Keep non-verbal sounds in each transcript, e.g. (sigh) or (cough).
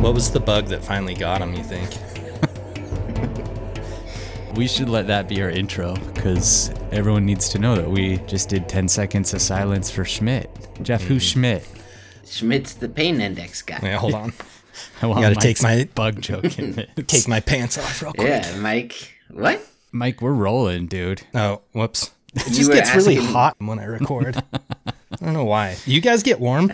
What was the bug that finally got him, you think? (laughs) We should let that be our intro because everyone needs to know that we just did 10 seconds of silence for Schmidt. Jeff, who's mm-hmm. Schmidt? Schmidt's the pain index guy. Yeah, hold on. (laughs) I want gotta take my- bug joke in (laughs) this. Take my pants off real quick. Yeah, Mike. What? Mike, we're rolling, dude. Oh, whoops. It just were gets really hot when I record. I don't know why. You guys get warm?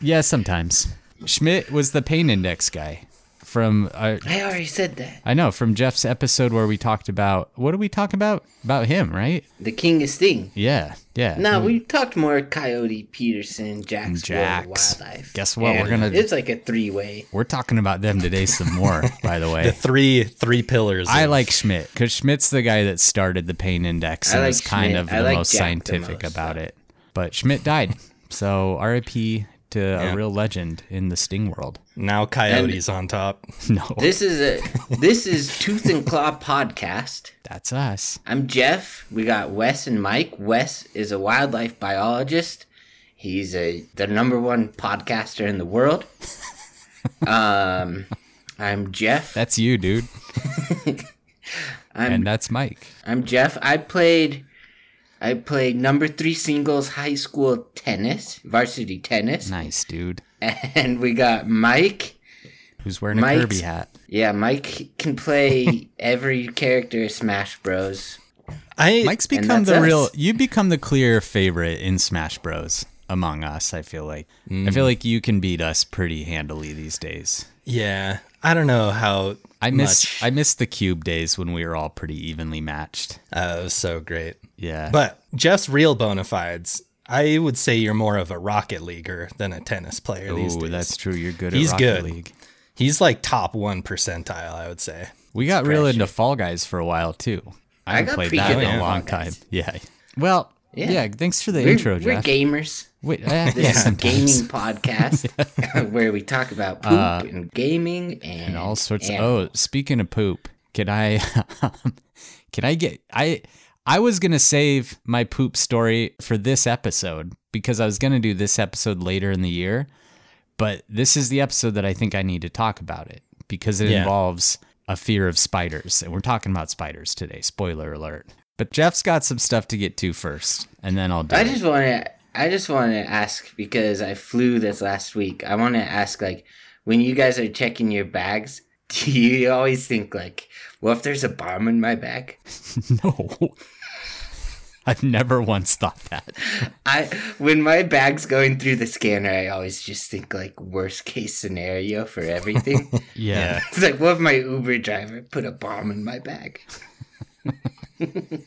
Yeah, sometimes. Schmidt was the pain index guy from, uh, I already said that. I know, from Jeff's episode where we talked about, what did we talk about? About him, right? The king is Sting. Yeah, yeah. No, we talked more Coyote, Peterson, Jax, Jax. World Wildlife. Guess what? We're gonna- It's like a three-way. We're talking about them today some more, (laughs) by the way. The three three pillars. I of- like Schmidt because Schmidt's the guy that started the pain index I and like is kind Schmidt. of I the like most Jack the scientific most, about though. it. But Schmidt died, so RIP to Yeah. a real legend in the Sting world. now Coyotes on top. (laughs) No, This is a this is Tooth and Claw podcast. that's us. I'm Jeff. We got Wes and Mike. Wes is a wildlife biologist. He's a the number one podcaster in the world. (laughs) Um, I'm Jeff. That's you, dude, (laughs) I'm and that's Mike. I'm Jeff. I played I played number three singles high school tennis, varsity tennis, Nice, dude. and we got Mike. Who's wearing a Kirby hat? Yeah, Mike can play (laughs) every character of Smash Bros. I Mike's become that's the real. us. You become the clear favorite in Smash Bros. Among us, I feel like. I Mm. feel like you can beat us pretty handily these days. yeah. I don't know how I miss much. I miss the cube days when we were all pretty evenly matched. Uh, it was so great. Yeah. But Jeff's real bona fides. I would say you're more of a Rocket Leaguer than a tennis player these Oh, days. that's true. You're good He's at Rocket good. League. He's like top one percentile, I would say. We got real into Fall Guys for a while too. I I haven't played that in a Fall long time. Yeah. Well, yeah. Yeah. Thanks for the We're, intro, we're gamers. Wait, eh, (laughs) This yeah, is a gaming podcast (laughs) (laughs) where we talk about poop and gaming and, Uh, and all sorts of. Oh, speaking of poop, can I? can I get? I I was gonna save my poop story for this episode because I was gonna do this episode later in the year, but this is the episode that I think I need to talk about it because it Yeah. involves a fear of spiders, and we're talking about spiders today. Spoiler alert. But Jeff's got some stuff to get to first, and then I'll do I it. just want to. I just want to ask because I flew this last week. I want to ask like when you guys are checking your bags, (laughs) do you always think like, "Well, if there's a bomb in my bag?" (laughs) no. I've never once thought that. I when my bag's going through the scanner, I always just think like worst case scenario for everything. (laughs) Yeah. it's like, what if my Uber driver put a bomb in my bag?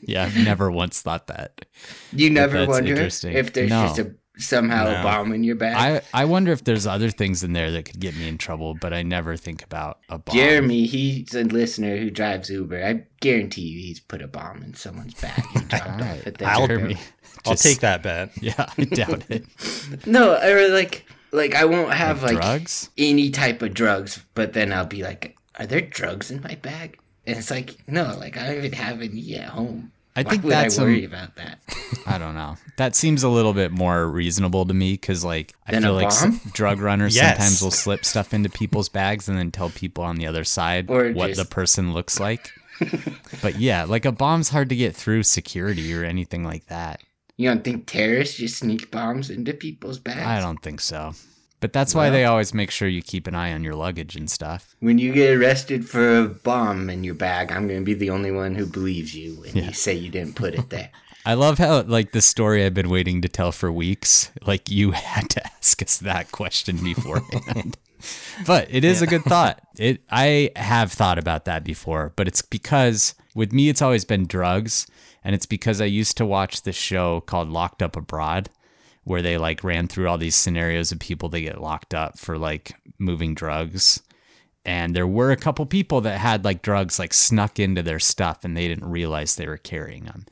Yeah, I've never once thought that. You never that's wonder interesting. if there's No. just a somehow a bomb in your bag. I, I wonder if there's other things in there that could get me in trouble, but I never think about a bomb. Jeremy, he's a listener who drives Uber. I guarantee you, he's put a bomb in someone's bag. He dropped (laughs) off right. at the I'll- Jeremy. I'll take that bet. (laughs) Yeah, I doubt it. (laughs) No, or like, like I won't have like, Drugs? any type of drugs, but then I'll be like, are there drugs in my bag? And it's like, no, like I don't even have any at home. I Why think would that's I a- worry about that. (laughs) I don't know. That seems a little bit more reasonable to me because, like, I Than a feel like s- bomb? (laughs) drug runners Yes. sometimes will slip stuff into people's bags and then tell people on the other side Or what just- the person looks like. but yeah, like a bomb's hard to get through security or anything like that. You don't think terrorists just sneak bombs into people's bags? I don't think so. But that's why Well- they always make sure you keep an eye on your luggage and stuff. When you get arrested for a bomb in your bag, I'm going to be the only one who believes you when Yeah. you say you didn't put it there. (laughs) I love how like the story I've been waiting to tell for weeks. Like you (laughs) had to ask us that question beforehand. (laughs) but it is a good thought. It I have thought about that before, but it's because with me it's always been drugs and it's because I used to watch this show called Locked Up Abroad where they like ran through all these scenarios of people that get locked up for like moving drugs. And there were a couple people that had like drugs like snuck into their stuff and they didn't realize they were carrying them.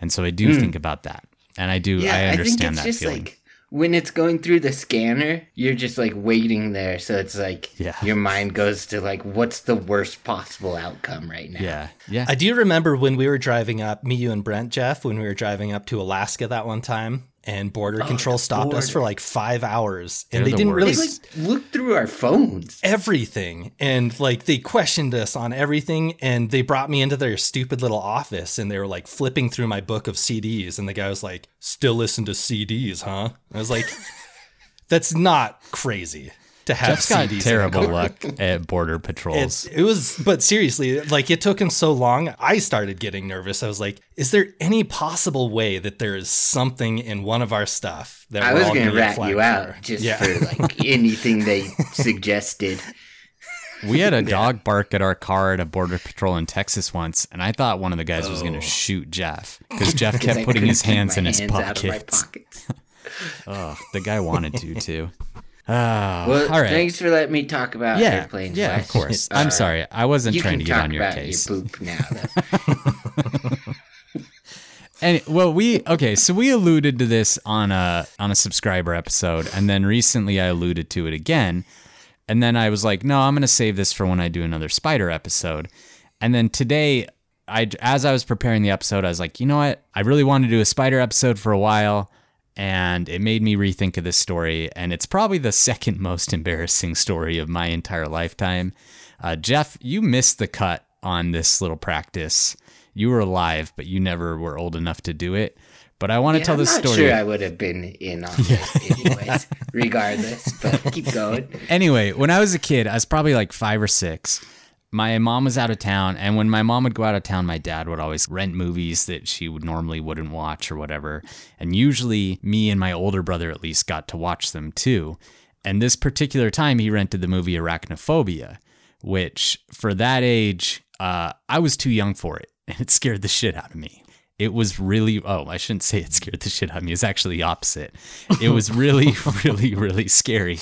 And so I do hmm. think about that. And I do. Yeah, I understand I think that just feeling. like when it's going through the scanner, you're just like waiting there. So it's like Yeah. your mind goes to like, what's the worst possible outcome right now? yeah. Yeah. I do remember when we were driving up, me, you, and Brent, Jeff, when we were driving up to Alaska that one time, and border oh, control stopped us for like five hours, and They're they the didn't really worst. They like looked through our phones. everything and like they questioned us on everything and they brought me into their stupid little office and they were like flipping through my book of CDs and the guy was like still listen to CDs huh I was like (laughs) that's not crazy to have Jeff's got CDs in terrible car. luck at border patrols. It's, it was, but seriously, like it took him so long. I started getting nervous. I was like, "Is there any possible way that there is something in one of our stuff that I was gonna get rat flagged you out for?" just yeah. for like (laughs) anything they suggested. We had a (laughs) dog bark at our car at a border patrol in Texas once, and I thought one of the guys was going Oh. to shoot Jeff (laughs) because Jeff 'Cause kept I putting his hands in his hands out of my pockets. pockets. Oh, the guy wanted to too. Ah, Well, all right. thanks for letting me talk about yeah, airplanes. yeah, of course. I'm sorry. I wasn't You trying to get on your about case. your poop now. (laughs) And well, we okay. So we alluded to this on a on a subscriber episode, and then recently I alluded to it again. And then I was like, no, I'm gonna save this for when I do another spider episode. And then today, I as I was preparing the episode, I was like, you know what? I really wanted to do a spider episode for a while, and it made me rethink of this story. And it's probably the second most embarrassing story of my entire lifetime. Uh, Jeff, you missed the cut on this little practice. You were alive, but you never were old enough to do it. But I want to Yeah, tell I'm this not story. sure I would have been in on it (laughs) anyways, regardless. But keep going. (laughs) anyway, when I was a kid, I was probably like five or six. My mom was out of town, and when my mom would go out of town, my dad would always rent movies that she would normally wouldn't watch or whatever. And usually, me and my older brother at least got to watch them too. And this particular time, he rented the movie Arachnophobia, which for that age, uh, I was too young for it, (laughs) and it scared the shit out of me. It was really, oh, I shouldn't say it (laughs) scared the shit out of me. It's actually the opposite. It was really, (laughs) really, really scary.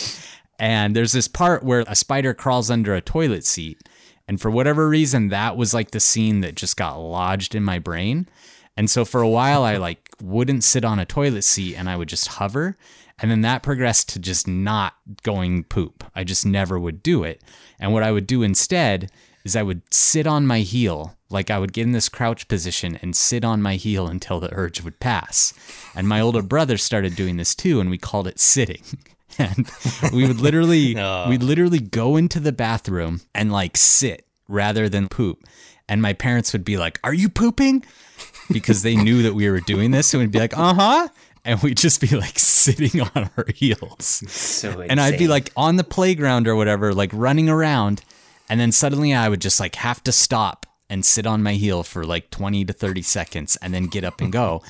And there's this part where a spider crawls under a toilet seat. And for whatever reason, that was like the scene that just got lodged in my brain. And so for a while, I (laughs) like wouldn't sit on a toilet seat and I would just hover. And then that progressed to just not going poop. I just never would do it. And what I would do instead is I would sit on my heel. Like I would get in this crouch position and sit on my heel until the urge would pass. And my older brother started doing this too, and we called it sitting. (laughs) (laughs) And we would literally (laughs) Oh. we'd literally go into the bathroom and like sit rather than poop. And my parents would be like, Are you pooping? Because they knew that we were doing this and we'd be like, uh huh. And we'd just be like sitting on our (laughs) heels So and I'd be like on the playground or whatever, like running around, and then suddenly I would just like have to stop and sit on my heel for like 20 to 30 seconds and then get up and go.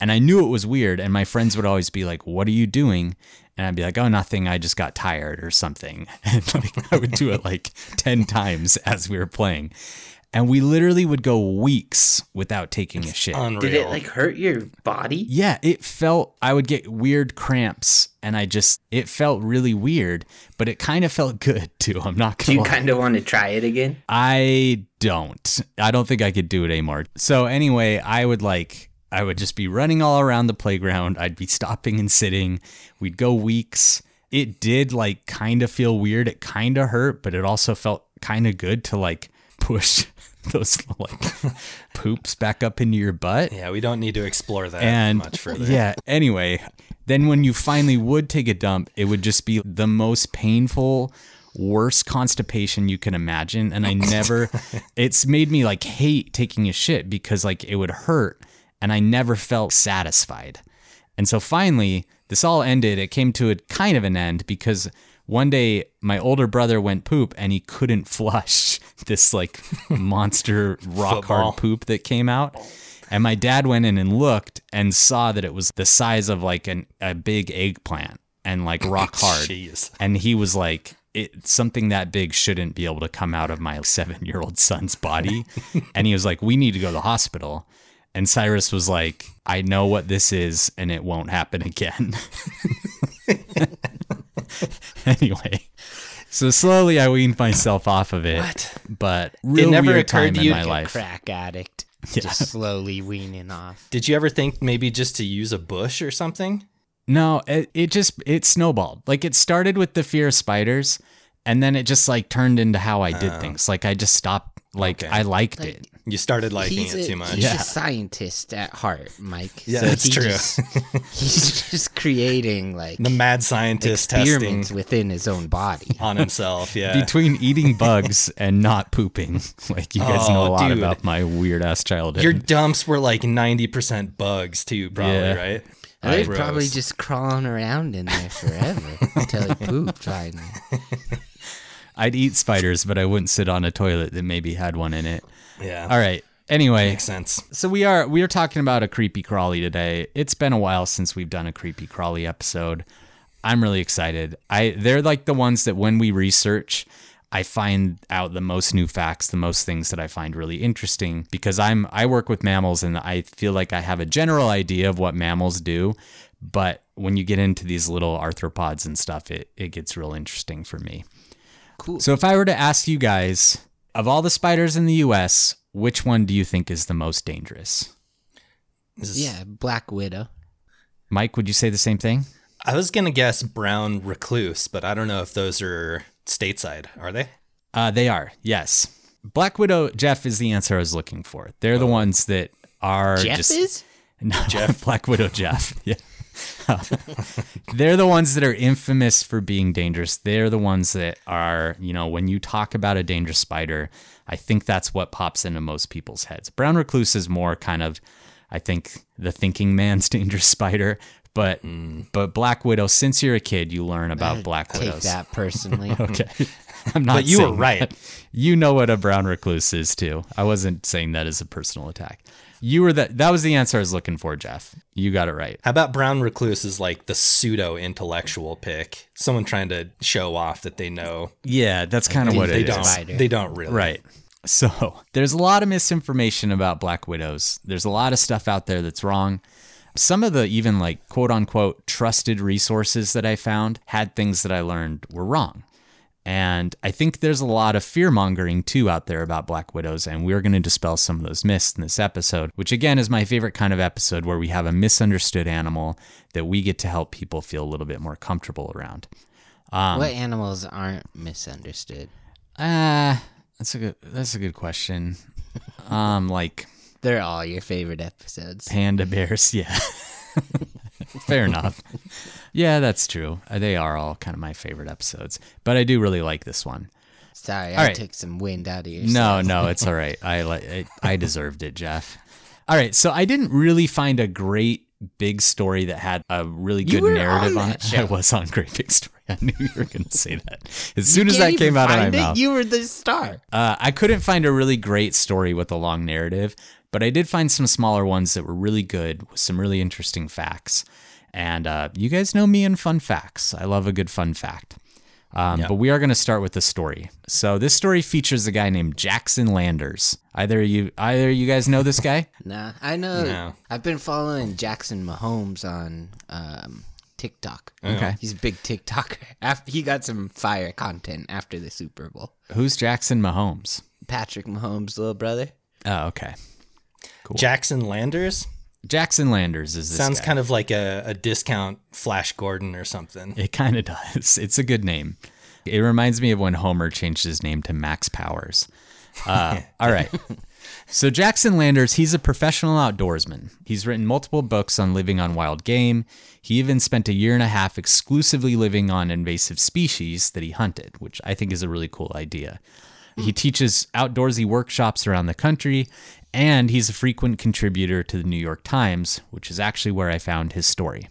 And I knew it was weird, and my friends would always be like, "What are you doing?" And I'd be like, "Oh, nothing. I just got tired or something." (laughs) And like I would do it like 10 times as we were playing. And we literally would go weeks without taking a shit. Unreal. Did it like hurt your body? Yeah, it felt I would get weird cramps and I just it felt really weird, but it kind of felt good (laughs) too. I'm not Do gonna you kind of want to try it again? I don't. I don't think I could do it anymore. So anyway, I would like I would just be running all around the playground. I'd be stopping and sitting. We'd go weeks. It did like kind of feel weird. It kind of hurt, but it also felt kind of good to like push (laughs) those like (laughs) poops back up into your butt. yeah, we don't need to explore that and much further. yeah anyway then when you finally would take a dump it would just be the most painful worst constipation you can imagine and i (laughs) never it's made me like hate taking a shit because like it would hurt and i never felt satisfied and so finally this all ended it came to a kind of an end because one day my older brother went poop and he couldn't (laughs) flush this like monster (laughs) rock hard poop that came out and my dad went in and looked and saw that it was the size of like an, a big eggplant and like (laughs) rock hard. And he was like, it, something that big shouldn't be able to come out of my seven year old son's body. and he was like, we need to go to the hospital. And Cyrus was like, I know what this is and it won't happen again. (laughs) anyway, so slowly I weaned myself off of it. What? But real never weird occurred time to in you my to life. Crack addict. (laughs) Just slowly weaning off. Did you ever think maybe just to use a bush or something? No, it, it just it snowballed. Like it started with the fear of spiders, and then it just like turned into how I did oh. things. Like I just stopped. Like Okay. I liked Like, it. You started liking he's it a, too much. He's Yeah. a scientist at heart, Mike. Yeah, So that's he true. just- he's (laughs) just creating like The mad scientist testing experiments within his own body. (laughs) on himself. Yeah. Between (laughs) eating bugs and not pooping, like you guys know a Oh, lot dude. about my weird ass childhood. Your dumps were like 90% bugs too, probably, Yeah. right? And They're Gross. probably just crawling around in there forever until he pooped finally. I'd eat spiders, but I wouldn't sit on a toilet that maybe had one in it. Yeah. All right. Anyway, Makes sense. so we are we are talking about a creepy crawly today. It's been a while since we've done a creepy crawly episode. I'm really excited. I they're like the ones that when we research, I find out the most new facts, the most things that I find really interesting because I'm I work with mammals and I feel like I have a general idea of what mammals do, but when you get into these little arthropods and stuff, it it gets real interesting for me. Cool. So if I were to ask you guys, of all the spiders in the US, which one do you think is the most dangerous? Yeah, Black Widow. Mike, would you say the same thing? I was going to guess brown recluse, but I don't know if those are stateside. Are they? Uh, they are, yes. Black Widow, Jeff is the answer I was looking for. They're the ones that are Jeff just is? (laughs) no, Jeff Black Widow Jeff. (laughs) Yeah. (laughs) They're the ones that are infamous for being dangerous. They're the ones that are, you know, when you talk about a dangerous spider, I think that's what pops into most people's heads. Brown recluse is more kind of, I think, the thinking man's (laughs) dangerous spider. But mm. but Black Widow, since you're a kid, you learn about black Take widows. that personally. (laughs) Okay. I'm not But you were right. that. You know what a brown recluse is too. I wasn't saying that as a personal attack. You were that that was the answer I was looking for, Jeff. You got it right. How about brown recluse is like the pseudo intellectual pick? Someone trying to show off that they know. Yeah, that's kind of what They it don't. is. They don't really. Right. So there's a lot of misinformation about black widows. There's a lot of stuff out there that's wrong. Some of the even like quote unquote trusted resources that I found had things that I learned were wrong. And I think there's a lot of fear mongering too out there about black widows. And we're going to dispel some of those myths in this episode, which again is my favorite kind of episode where we have a misunderstood animal that we get to help people feel a little bit more comfortable around. what animals aren't misunderstood? Ah, that's a good that's a good question. (laughs) Um, like They're all your favorite episodes. panda bears, yeah. (laughs) Fair enough. (laughs) Yeah, that's true. Uh, They are all kind of my favorite episodes, but I do really like this one. Sorry, All I right. took some wind out of your No, no, it's all right. I like I, I deserved it, Jeff. All right, so I didn't really find a great big story that had a really good narrative on on, it. (laughs) I was on Great Big Story. I knew you were going to say that. As soon as that came out of my mouth. You were the star. Uh, I couldn't find a really great story with a long narrative, but I did find some smaller ones that were really good with some really interesting facts. And uh, you guys know me and fun facts. I love a good fun fact. Um, But we are going to start with the story. So this story features a guy named Jackson Landers. Either you, either you guys know this guy? (laughs) Nah, I know. No. I've been following Jackson Mahomes on um, TikTok. Okay. He's a big TikToker. (laughs) After he got some fire content after the Super Bowl. Who's Jackson Mahomes? Patrick Mahomes' little brother. Oh, okay. Jackson Landers Jackson Landers is this sounds guy. kind of like a, a discount Flash Gordon or something. It kind of (laughs) does. It's a good name. It reminds me of when Homer changed his name to Max Powers. Uh, (laughs) all right. So Jackson Landers, he's a professional outdoorsman. He's written multiple books on living on wild game. He even spent a year and a half exclusively living on invasive species that he hunted, which I think is a really cool idea. He teaches outdoorsy workshops around the country, and he's a frequent contributor to the New York Times, which is actually where I found his story.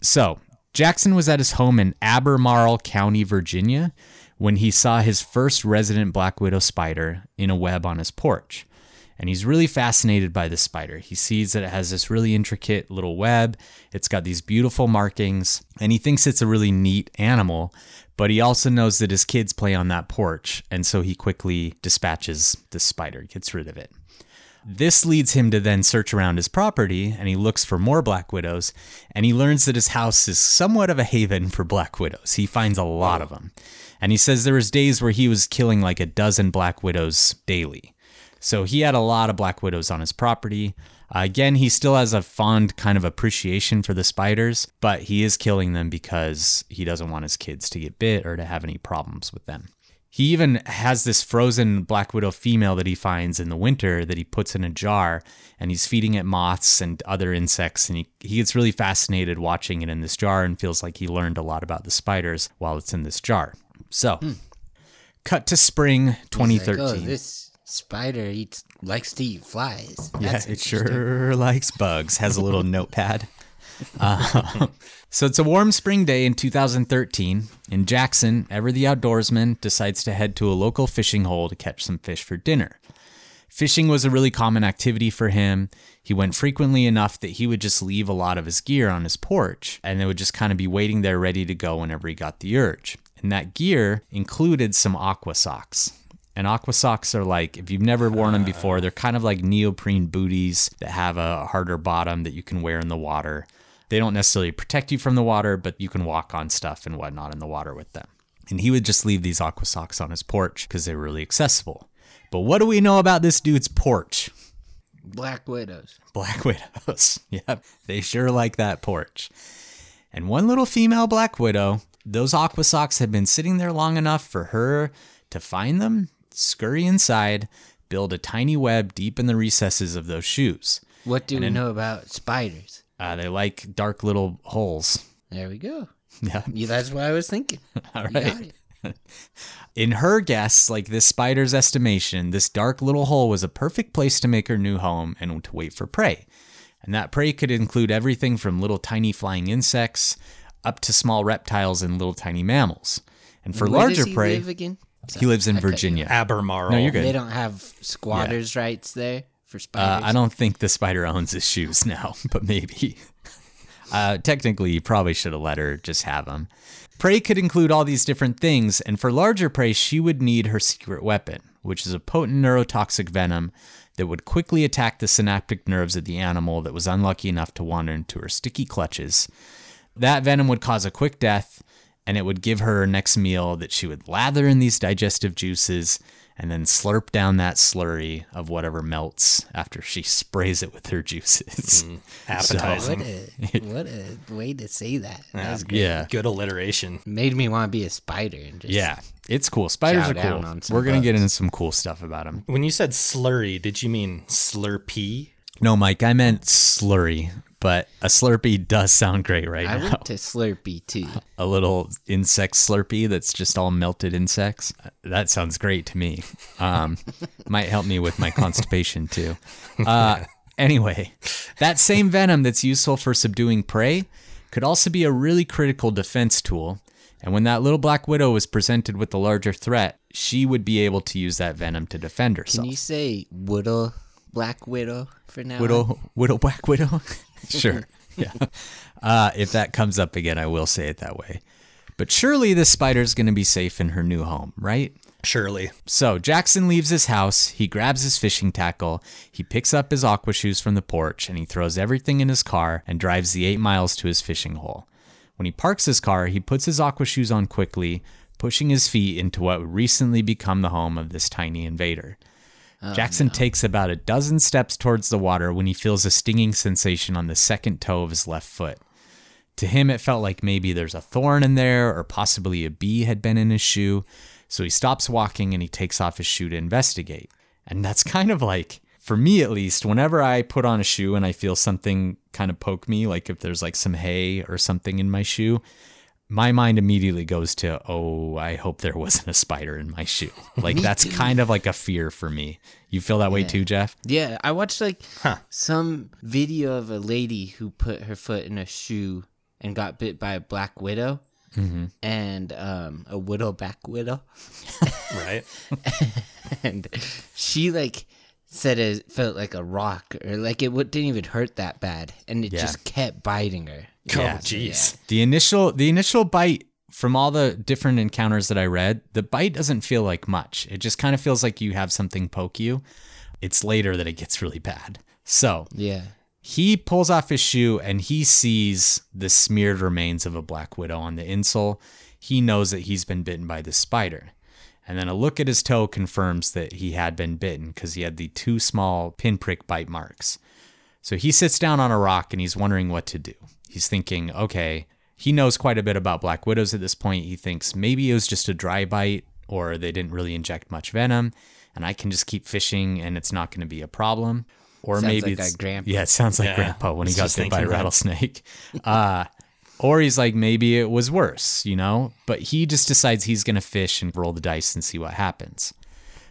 So, Jackson was at his home in Albemarle County, Virginia, when he saw his first resident black widow spider in a web on his porch. And he's really fascinated by this spider. He sees that it has this really intricate little web. It's got these beautiful markings, and he thinks it's a really neat animal. But he also knows that his kids play on that porch, and so he quickly dispatches the spider, gets rid of it. This leads him to then search around his property and he looks for more black widows and he learns that his house is somewhat of a haven for black widows. He finds a lot of them. And he says there was days where he was killing like a dozen black widows daily. So he had a lot of black widows on his property. Uh, again, he still has a fond kind of appreciation for the spiders, but he is killing them because he doesn't want his kids to get bit or to have any problems with them. He even has this frozen black widow female that he finds in the winter that he puts in a jar and he's feeding it moths and other insects. And he, he gets really fascinated watching it in this jar and feels like he learned a lot about the spiders while it's in this jar. So, cut to spring He's like, 2013. oh, this spider eats likes to eat flies. Yeah, it sure (laughs) likes bugs. Has a little (laughs) notepad. Uh, (laughs) so it's a warm spring day in 2013, and Jackson, ever the outdoorsman, decides to head to a local fishing hole to catch some fish for dinner. Fishing was a really common activity for him. He went frequently enough that he would just leave a lot of his gear on his porch, and it would just kind of be waiting there ready to go whenever he got the urge. And that gear included some aqua socks. And aqua socks are like, if you've never worn them before, they're kind of like neoprene booties that have a harder bottom that you can wear in the water. They don't necessarily protect you from the water, but you can walk on stuff and whatnot in the water with them. And he would just leave these aqua socks on his porch because they were really accessible. But what do we know about this dude's porch? Black widows. Black (laughs) widows. yep, they sure like that porch. And one little female black widow, those aqua socks had been sitting there long enough for her to find them, scurry inside, build a tiny web deep in the recesses of those shoes. What do we know about spiders? Uh, they like dark little holes. There we go. (laughs) Yeah. Yeah, that's what I was thinking. (laughs) All right. (laughs) In her guess, like this spider's estimation, this dark little hole was a perfect place to make her new home and to wait for prey. And that prey could include everything from little tiny flying insects up to small reptiles and little tiny mammals. And for Where larger prey, live he lives in I Virginia. Albemarle. No, you're good. They don't have squatters' rights there for Uh, spiders. I don't think the spider owns his shoes (laughs) now, but maybe. Uh, technically, you probably should have let her just have them. Prey could include all these different things, and for larger prey, she would need her secret weapon, which is a potent neurotoxic venom that would quickly attack the synaptic nerves of the animal that was unlucky enough to wander into her sticky clutches. That venom would cause a quick death, and it would give her her next meal that she would lather in these digestive juices and then slurp down that slurry of whatever melts after she sprays it with her juices. (laughs) Mm. Appetizing. What a, (laughs) what a way to say that. That was great. Yeah. Good alliteration. Made me want to be a spider and just Yeah. It's cool. Spiders are cool. We're going to get into some cool stuff about them. When you said slurry, did you mean slurpee? No, Mike, I meant slurry, but a slurpee does sound great right I now. went to (laughs) Slurpee too. a little insect slurpee that's just all melted insects. That sounds great to me. Um, (laughs) might help me with my constipation too. Uh, anyway, that same venom that's useful for subduing prey could also be a really critical defense tool. And when that little black widow was presented with the larger threat, she would be able to use that venom to defend herself. Can you say widow, black widow for now? Widow, widow, black widow. (laughs) sure. (laughs) Yeah. Uh, if that comes up again, I will say it that way. But surely this spider's going to be safe in her new home, right? Surely. So Jackson leaves his house. He grabs his fishing tackle. He picks up his aqua shoes from the porch and he throws everything in his car and drives the eight miles to his fishing hole. When he parks his car, he puts his aqua shoes on quickly, pushing his feet into what would recently become the home of this tiny invader. Oh, Jackson takes about a dozen steps towards the water when he feels a stinging sensation on the second toe of his left foot. To him, it felt like maybe there's a thorn in there or possibly a bee had been in his shoe. So he stops walking and he takes off his shoe to investigate. And that's kind of like, for me at least, whenever I put on a shoe and I feel something kind of poke me, like if there's like some hay or something in my shoe, my mind immediately goes to, oh, I hope there wasn't a spider in my shoe. (laughs) Like that's kind of like a fear for me. You feel that way too, Jeff? Yeah, I watched like some video of a lady who put her foot in a shoe and got bit by a black widow. And um, a widow back widow, (laughs) Right? (laughs) and she like said it felt like a rock, or like it w- didn't even hurt that bad, and it Yeah. just kept biting her. Oh, Yeah. jeez. The initial the initial bite from all the different encounters that I read, the bite doesn't feel like much. It just kind of feels like you have something poke you. It's later that it gets really bad. So Yeah, he pulls off his shoe and he sees the smeared remains of a black widow on the insole. He knows that he's been bitten by the spider. And then a look at his toe confirms that he had been bitten because he had the two small pinprick bite marks. So he sits down on a rock and he's wondering what to do. He's thinking, okay, he knows quite a bit about black widows at this point. He thinks maybe it was just a dry bite or they didn't really inject much venom and I can just keep fishing and it's not going to be a problem. Or Sounds maybe like it's our grandpa. yeah, it sounds like Yeah, grandpa when he got bit by a rattlesnake. (laughs) uh, or he's like, maybe it was worse, you know? But he just decides he's going to fish and roll the dice and see what happens.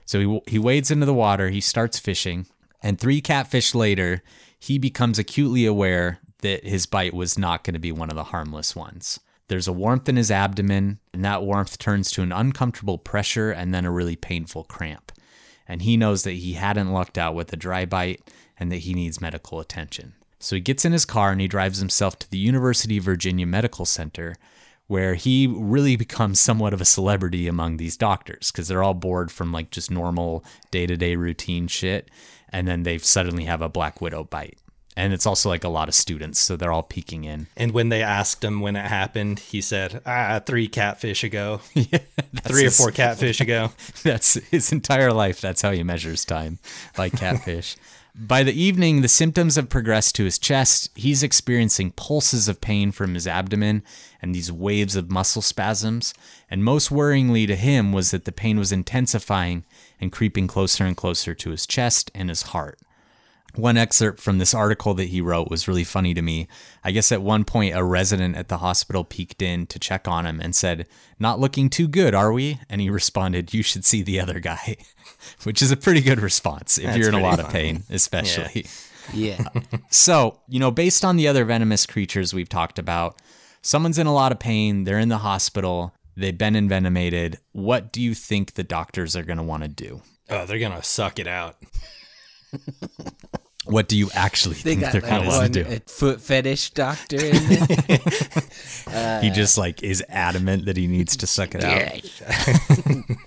So he, he wades into the water, he starts fishing, and three catfish later, he becomes acutely aware that his bite was not going to be one of the harmless ones. There's a warmth in his abdomen, and that warmth turns to an uncomfortable pressure and then a really painful cramp. And he knows that he hadn't lucked out with a dry bite and that he needs medical attention. So he gets in his car and he drives himself to the University of Virginia Medical Center, where he really becomes somewhat of a celebrity among these doctors because they're all bored from like just normal day to day routine shit. And then they suddenly have a Black Widow bite. And it's also like a lot of students, so they're all peeking in. And when they asked him when it happened, he said, "Ah, three catfish ago, (laughs) three or four catfish ago." (laughs) That's his entire life. That's how he measures time by (laughs) catfish. by the evening, the symptoms have progressed to his chest. He's experiencing pulses of pain from his abdomen and these waves of muscle spasms. And most worryingly to him was that the pain was intensifying and creeping closer and closer to his chest and his heart. One excerpt from this article that he wrote was really funny to me. I guess at one point, a resident at the hospital peeked in to check on him and said, Not looking too good, are we? And he responded, You should see the other guy, (laughs) which is a pretty good response if That's you're in a lot of pain, especially. Yeah. (laughs) So, you know, based on the other venomous creatures we've talked about, someone's in a lot of pain, they're in the hospital, they've been envenomated. What do you think the doctors are going to want to do? Oh, they're gonna suck it out. (laughs) What do you actually They think got they're like going to want to do? a foot fetish doctor in there. (laughs) he just like is adamant that he needs to suck it out.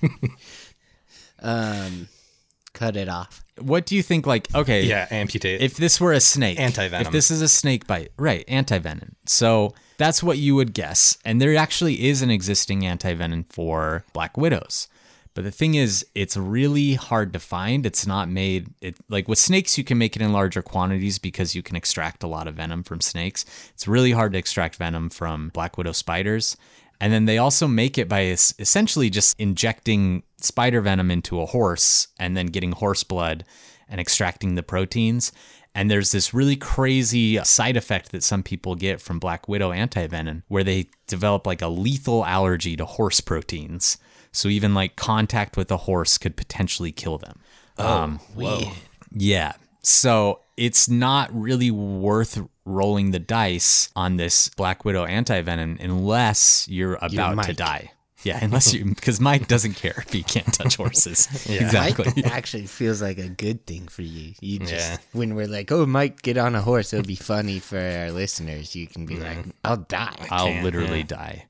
(laughs) um, cut it off. What do you think? Like, okay, Yeah, amputate. if this were a snake, Anti-venom. If this is a snake bite, right? Anti-venom. So that's what you would guess, and there actually is an existing anti-venom for black widows. But the thing is, it's really hard to find. It's not made. It like with snakes, you can make it in larger quantities because you can extract a lot of venom from snakes. It's really hard to extract venom from black widow spiders. And then they also make it by essentially just injecting spider venom into a horse and then getting horse blood and extracting the proteins. And there's this really crazy side effect that some people get from Black Widow antivenom where they develop like a lethal allergy to horse proteins. So even like contact with a horse could potentially kill them. um, Whoa. yeah. So it's not really worth rolling the dice on this Black Widow anti venom unless you're about to die. Yeah, unless you (laughs) because Mike doesn't care if he can't touch horses. (laughs) Yeah. Exactly. Mike actually feels like a good thing for you. You just Yeah. when we're like, "Oh, Mike, get on a horse," it'll be funny for our listeners. You can be like, "I'll die." I'll literally yeah. die.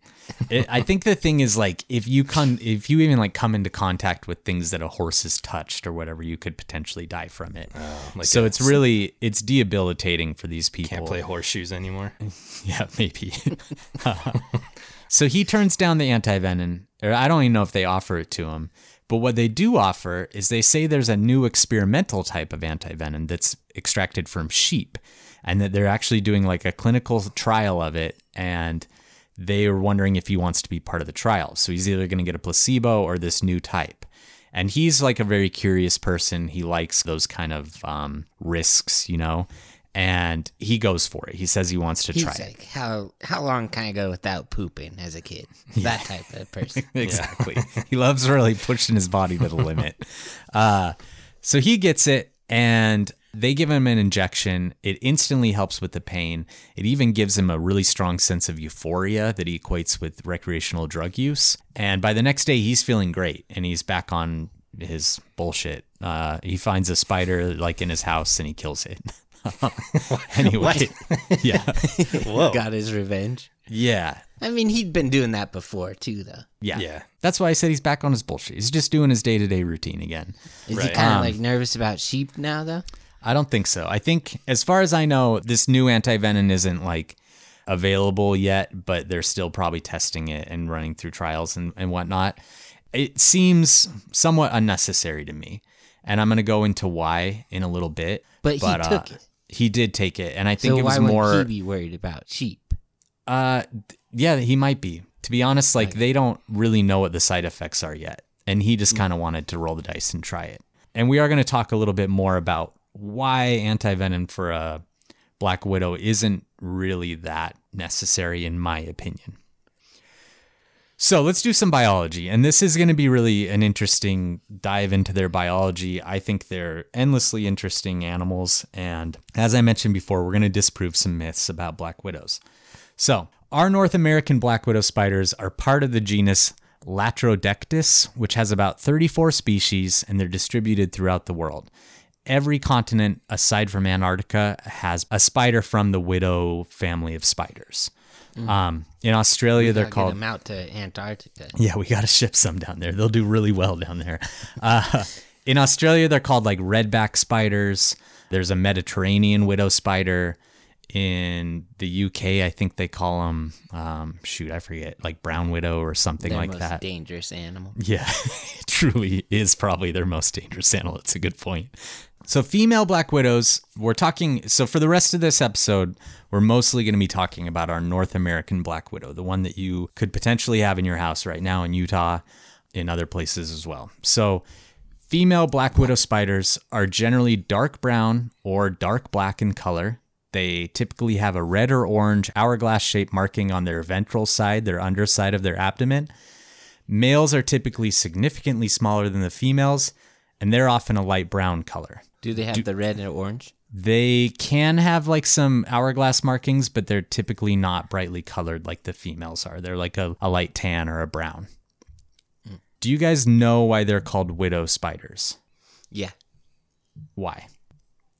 It, I think the thing is like if you come if you even like come into contact with things that a horse has touched or whatever, you could potentially die from it. Oh, like so it's really it's debilitating for these people. Can't play horseshoes anymore. (laughs) Yeah, maybe. (laughs) so he turns down the anti-venom, or I don't even know if they offer it to him. But what they do offer is they say there's a new experimental type of anti-venom that's extracted from sheep, and that they're actually doing like a clinical trial of it, and they are wondering if he wants to be part of the trial. So he's either going to get a placebo or this new type. And he's like a very curious person. He likes those kind of um, risks, you know, and he goes for it. He says he wants to He's try it. like, "How how long can I go without pooping as a kid?" (laughs) That type of person. (laughs) exactly. he loves really pushing his body to the limit. (laughs) Uh, so he gets it, and they give him an injection. It instantly helps with the pain. It even gives him a really strong sense of euphoria that he equates with recreational drug use. And by the next day, he's feeling great, and he's back on his bullshit. Uh, he finds a spider like in his house, and he kills it. (laughs) anyway, (laughs) yeah, (laughs) Whoa. Got his revenge. yeah. I mean, he'd been doing that before too, though. Yeah. Yeah. That's why I said he's back on his bullshit. He's just doing his day to day routine again. Is he kind of Um, like nervous about sheep now, though? I don't think so. I think, as far as I know, this new antivenom isn't like available yet, but they're still probably testing it and running through trials and, and whatnot. it seems somewhat unnecessary to me. And I'm going to go into why in a little bit. But he took it. He did take it. And I think So it was why would he be worried about sheep? Uh, yeah, he might be. To be honest, like they don't really know what the side effects are yet, and he just kind of wanted to roll the dice and try it. And we are going to talk a little bit more about why anti venom for a black widow isn't really that necessary, in my opinion. So let's do some biology, and this is going to be really an interesting dive into their biology. I think they're endlessly interesting animals, and as I mentioned before, we're going to disprove some myths about black widows. So, our North American black widow spiders are part of the genus Latrodectus, which has about 34 species and they're distributed throughout the world. Every continent aside from Antarctica has a spider from the widow family of spiders. Um, in Australia, they're called get him out to Antarctica. yeah, we got to ship some down there. They'll do really well down there. Uh, (laughs) in Australia, they're called like redback spiders. There's a Mediterranean widow spider. In the UK, I think they call them, um, shoot, I forget, like brown widow or something Their like most that. dangerous animal. Yeah, it (laughs) truly is probably their most dangerous animal. It's a good point. So, female black widows, we're talking. So, for the rest of this episode, we're mostly going to be talking about our North American black widow, the one that you could potentially have in your house right now in Utah, in other places as well. So, female black widow spiders are generally dark brown or dark black in color. They typically have a red or orange hourglass shaped marking on their ventral side, their underside of their abdomen. Males are typically significantly smaller than the females, and they're often a light brown color. Do they have the red and orange? They can have like some hourglass markings, but they're typically not brightly colored like the females are. They're like a, a light tan or a brown. Do you guys know why they're called widow spiders? Yeah, Why?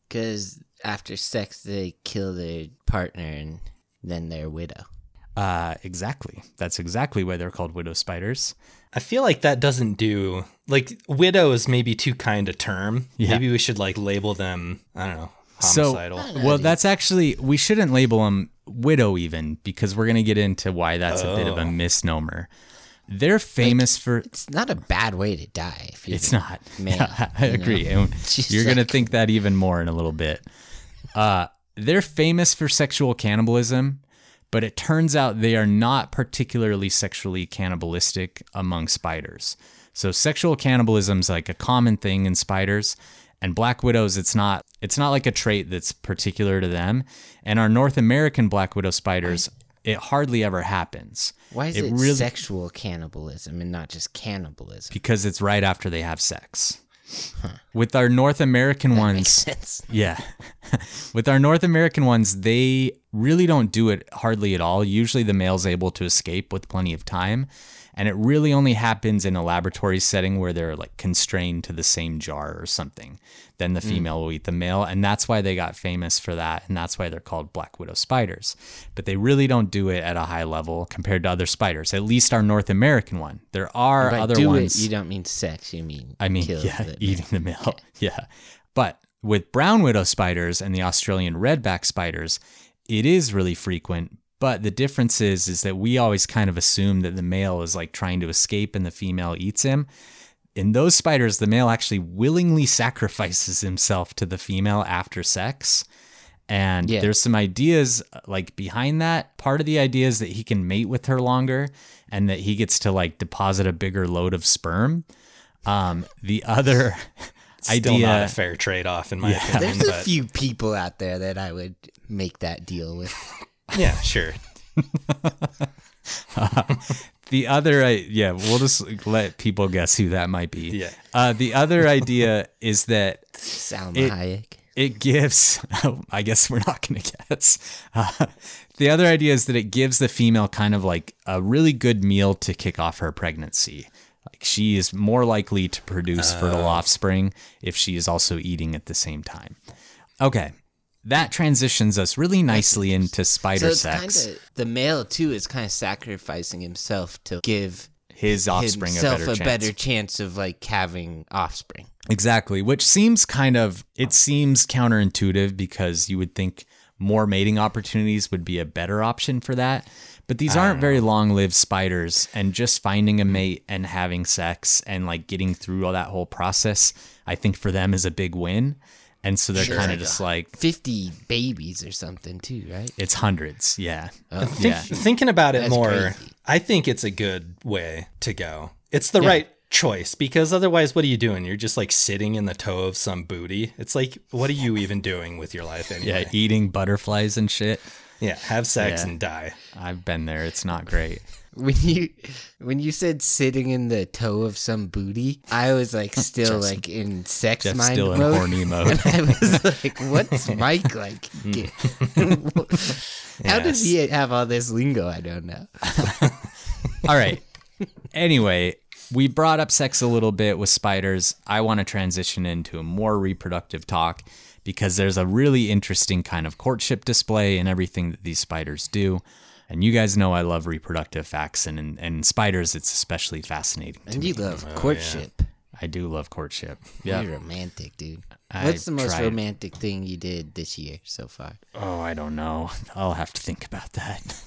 because after sex they kill their partner and then their widow. Uh, exactly. That's exactly why they're called widow spiders. I feel like that doesn't do like widow is maybe too kind a term. Yeah. Maybe we should like label them. I don't know. So, well, that's actually we shouldn't label them widow even because we're gonna get into why that's a bit of a Oh. misnomer. They're famous for It's not a bad way to die. If It's not. (laughs) male, Yeah, (laughs) I you know? agree. (laughs) And You're gonna think that even more in a little bit. Uh, they're famous for sexual cannibalism, but it turns out they are not particularly sexually cannibalistic among spiders. So sexual cannibalism is like a common thing in spiders, and black widows it's not. It's not like a trait that's particular to them. And our North American black widow spiders, it hardly ever happens. Why is It it, really- sexual cannibalism and not just cannibalism? Because it's right after they have sex. With our North American Makes ones. Yeah. (laughs) With our North American ones, they really don't do it hardly at all. Usually the male's able to escape with plenty of time. And it really only happens in a laboratory setting where they're like constrained to the same jar or something. Then the mm. female will eat the male. And that's why they got famous for that. And that's why they're called black widow spiders. But they really don't do it at a high level compared to other spiders, at least our North American one. There are other do ones. it, you don't mean sex. You mean I mean, yeah, the- eating the male. (laughs) Yeah. But with brown widow spiders and the Australian redback spiders, it is really frequent. But the difference is, is that we always kind of assume that the male is like trying to escape and the female eats him. In those spiders, the male actually willingly sacrifices himself to the female after sex. And Yeah. there's some ideas like behind that. Part of the idea is that he can mate with her longer and that he gets to like deposit a bigger load of sperm. Um, the other (laughs) Still idea, not a fair trade off in my opinion. There's a but few people out there that I would make that deal with. (laughs) yeah, sure. (laughs) the other, I yeah, we'll just let people guess who that might be. Yeah. Uh, the other idea is that Salma It- Hayek. it gives i guess we're not going to guess uh, the other idea is that it gives the female kind of like a really good meal to kick off her pregnancy like she is more likely to produce fertile offspring if she is also eating at the same time okay that transitions us really nicely into So spider it's sex kind of the male too is kind of sacrificing himself to give his offspring a better a chance better chance of like having offspring. Exactly, which seems kind of it seems counterintuitive because you would think more mating opportunities would be a better option for that. But these aren't very long lived spiders, and just finding a mate and having sex and like getting through all that whole process, I think for them is a big win. And so they're kind of just like, 50 babies or something, too, right? it's hundreds. Yeah. Oh. Think, yeah. Thinking about it That's more, crazy. I think it's a good way to go. It's the right choice because otherwise, what are you doing? You're just like sitting in the toe of some booty. It's like, what are you even doing with your life anyway? Yeah. Eating butterflies and shit. Yeah, have sex Yeah. and die. I've been there. It's not great. (laughs) When you when you said sitting in the toe of some booty, I was like (laughs) still like in sex Jeff's mind still in horny (laughs) mode. And I was like, "What's Mike like? Hmm. Get- How does he have all this lingo? I don't know." All right. Anyway, we brought up sex a little bit with spiders. I want to transition into a more reproductive talk because there's a really interesting kind of courtship display and everything that these spiders do. And you guys know I love reproductive facts, and and, and spiders, it's especially fascinating. To And me. you love oh, courtship. I do love courtship. Yeah. You're romantic, dude. I What's the most tried. romantic thing you did this year so far? Oh, I don't know. I'll have to think about that.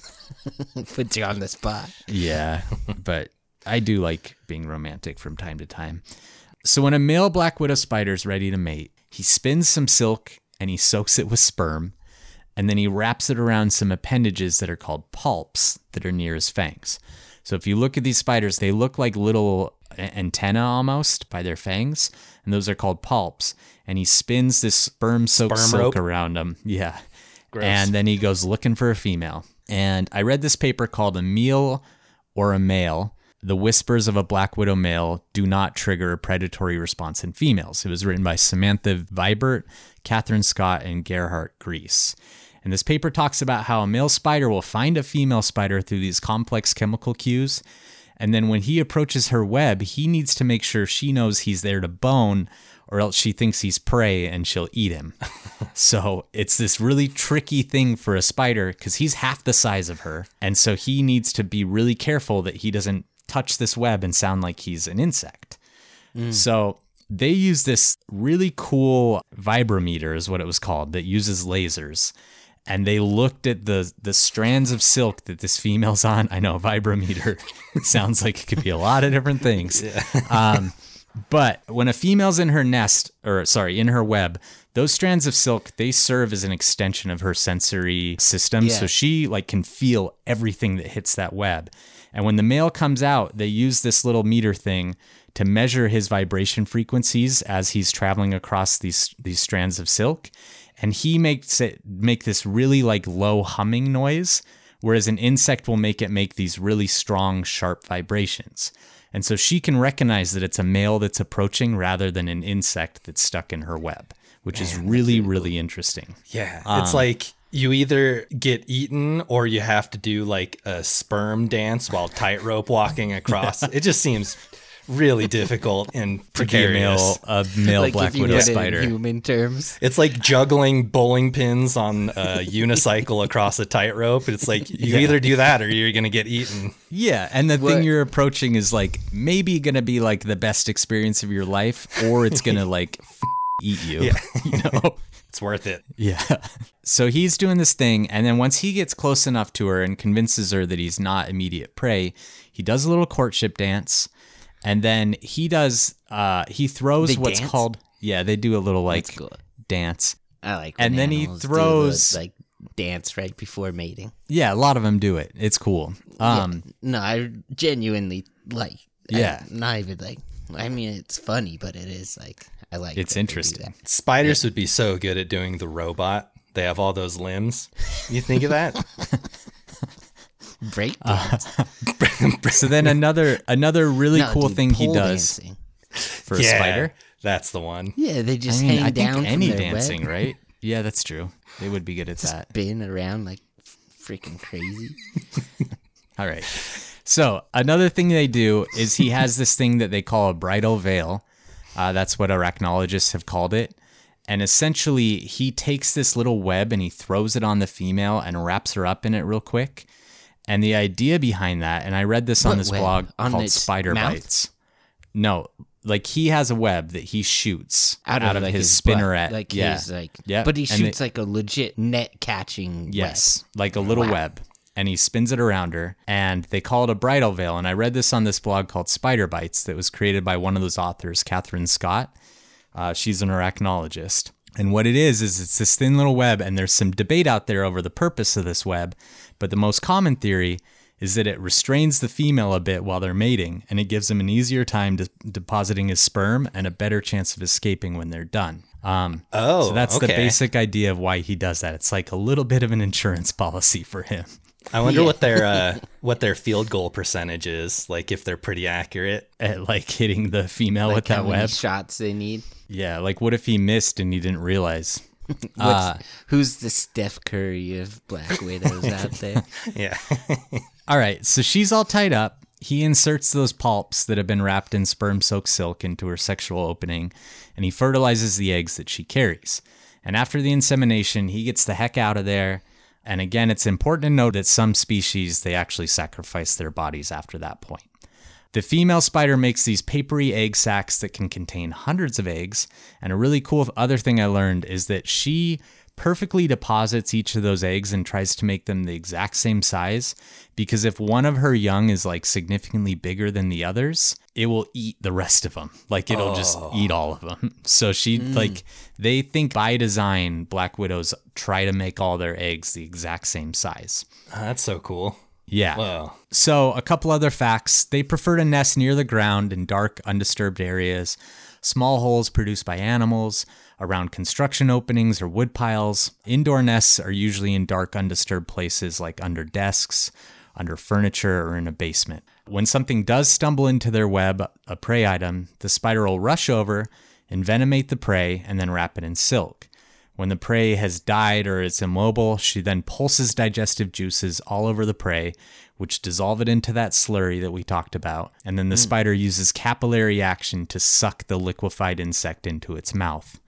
(laughs) Puts you on the spot. Yeah, but I do like being romantic from time to time. So when a male black widow spider is ready to mate, he spins some silk and he soaks it with sperm, and then he wraps it around some appendages that are called palps that are near his fangs. So if you look at these spiders, they look like little antenna almost by their fangs, and those are called palps. And he spins this sperm soaked silk around them. Yeah. Gross. And then he goes looking for a female. And I read this paper called A Meal or a Male. The whispers of a black widow male do not trigger a predatory response in females. It was written by Samantha Vibert, Catherine Scott, and Gerhard Gries. And this paper talks about how a male spider will find a female spider through these complex chemical cues. And then when he approaches her web, he needs to make sure she knows he's there to bone, or else she thinks he's prey and she'll eat him. (laughs) so it's this really tricky thing for a spider because he's half the size of her. And so he needs to be really careful that he doesn't touch this web and sound like he's an insect. Mm. So they use this really cool vibrometer, is what it was called, that uses lasers. And they looked at the the strands of silk that this female's on. I know vibrometer (laughs) sounds like it could be a lot of different things. (laughs) Um, but when a female's in her nest, or sorry, in her web, those strands of silk they serve as an extension of her sensory system. So she like can feel everything that hits that web. And when the male comes out, they use this little meter thing to measure his vibration frequencies as he's traveling across these these strands of silk. And he makes it make this really like low humming noise, whereas an insect will make it make these really strong, sharp vibrations. And so she can recognize that it's a male that's approaching rather than an insect that's stuck in her web, which is really, really interesting. Yeah. Um, it's like you either get eaten or you have to do like a sperm dance while tightrope walking across. (laughs) it just seems really difficult and To be a male, precarious. a male like black if you widow put it spider. in human terms. It's like (laughs) juggling bowling pins on a (laughs) unicycle across a tightrope. It's like you either do that or you're going to get eaten. Yeah, and the What- thing you're approaching is like maybe gonna be like the best experience of your life, or it's (laughs) gonna like f- eat you. Yeah. You know? It's worth it. Yeah. So he's doing this thing, and then once he gets close enough to her and convinces her that he's not immediate prey, he does a little courtship dance, and then he does uh he throws They what's dance? called yeah they do a little like That's cool. dance. I like. And then he animals do the, throws- like dance right before mating. Yeah, a lot of them do it. It's cool. Um, No, I genuinely like. I- Yeah. not even like. I mean, it's funny, but it is like I like. it's that they do interesting. that. Spiders would be so good at doing the robot. They have all those limbs. You think of that? (laughs) Break Uh. (laughs) So then another another really No, cool dude, thing he does dancing. for a spider. That's the one. Yeah, they I just mean, hang I down think from any their dancing, web, (laughs) right? Yeah, that's true. They would be good at that. spin around like freaking crazy. (laughs) All right. So another thing they do is he has this thing that they call a bridal veil. Uh, that's what arachnologists have called it. And essentially, he takes this little web and he throws it on the female and wraps her up in it real quick. And the idea behind that, and I read this on What this web? blog On called Spider mouth? Bites. No, like he has a web that he shoots out, of, like, his, butt, spinneret. like yeah. his like Yeah. but he shoots they- like a legit net catching Yes, like a little Wow. web. And he spins it around her, and they call it a bridal veil. And I read this on this blog called Spider Bites that was created by one of those authors, Catherine Scott. Uh, she's an arachnologist. And what it is, is it's this thin little web, and there's some debate out there over the purpose of this web. But the most common theory is that it restrains the female a bit while they're mating, and it gives them an easier time to depositing his sperm and a better chance of escaping when they're done. Um, Oh, so that's the basic idea of why he does that. It's like a little bit of an insurance (laughs) policy for him. I wonder what their uh, what their field goal percentage is. Like if they're pretty accurate. At like hitting the female web. with how that many web. shots they need. Yeah, like what if he missed and he didn't realize? Uh, who's the Steph Curry of Black Widows out there? (laughs) Yeah. (laughs) All right, so she's all tied up. He inserts those palps that have been wrapped in sperm soaked silk into her sexual opening, and he fertilizes the eggs that she carries. And after the insemination, he gets the heck out of there. And again, it's important to note that some species, they actually sacrifice their bodies after that point. The female spider makes these papery egg sacs that can contain hundreds of eggs. And a really cool other thing I learned is that she perfectly deposits each of those eggs and tries to make them the exact same size because if one of her young is like significantly bigger than the others, it will eat the rest of them. Like it'll just oh. eat all of them. (laughs) So she hmm. like they think by design black widows try to make all their eggs the exact same size. That's so cool. Yeah. So, a couple other facts. They prefer to nest near the ground in dark, undisturbed areas, small holes produced by animals, around construction openings or wood piles. Indoor nests are usually in dark, undisturbed places like under desks, under furniture, or in a basement. When something does stumble into their web, a prey item, the spider will rush over, envenomate the prey, and then wrap it in silk. When the prey has died or is immobile, she then pulses digestive juices all over the prey, which dissolve it into that slurry that we talked about. And then the hmm. spider uses capillary action to suck the liquefied insect into its mouth,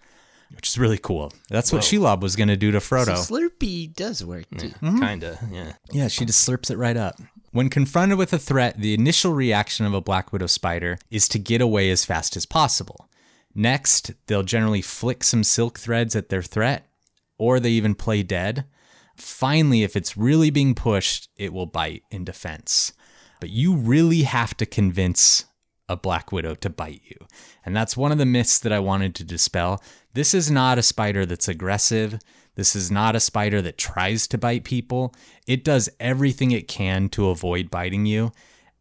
which is really cool. That's what Shelob was going to do to Frodo. So Slurpee does work too. Mm-hmm. Kinda. Yeah. Yeah, she just slurps it right up. When confronted with a threat, the initial reaction of a black widow spider is to get away as fast as possible. Next, they'll generally flick some silk threads at their threat, or they even play dead. Finally, if it's really being pushed, it will bite in defense. But you really have to convince a black widow to bite you. And that's one of the myths that I wanted to dispel. This is not a spider that's aggressive. This is not a spider that tries to bite people. It does everything it can to avoid biting you.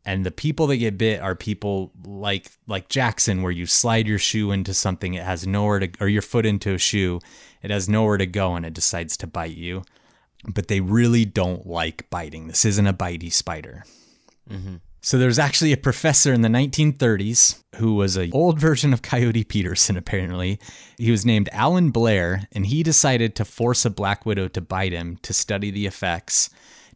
And the people that get bit are people like like Jackson, where you slide your shoe into something, it has nowhere to, or your foot into a shoe, it has nowhere to go, and it decides to bite you. But they really don't like biting. This isn't a bitey spider. Mm-hmm. So there's actually a professor in the 1930s who was an old version of Coyote Peterson, (laughs) apparently. He was named Alan Blair, and he decided to force a black widow to bite him to study the effects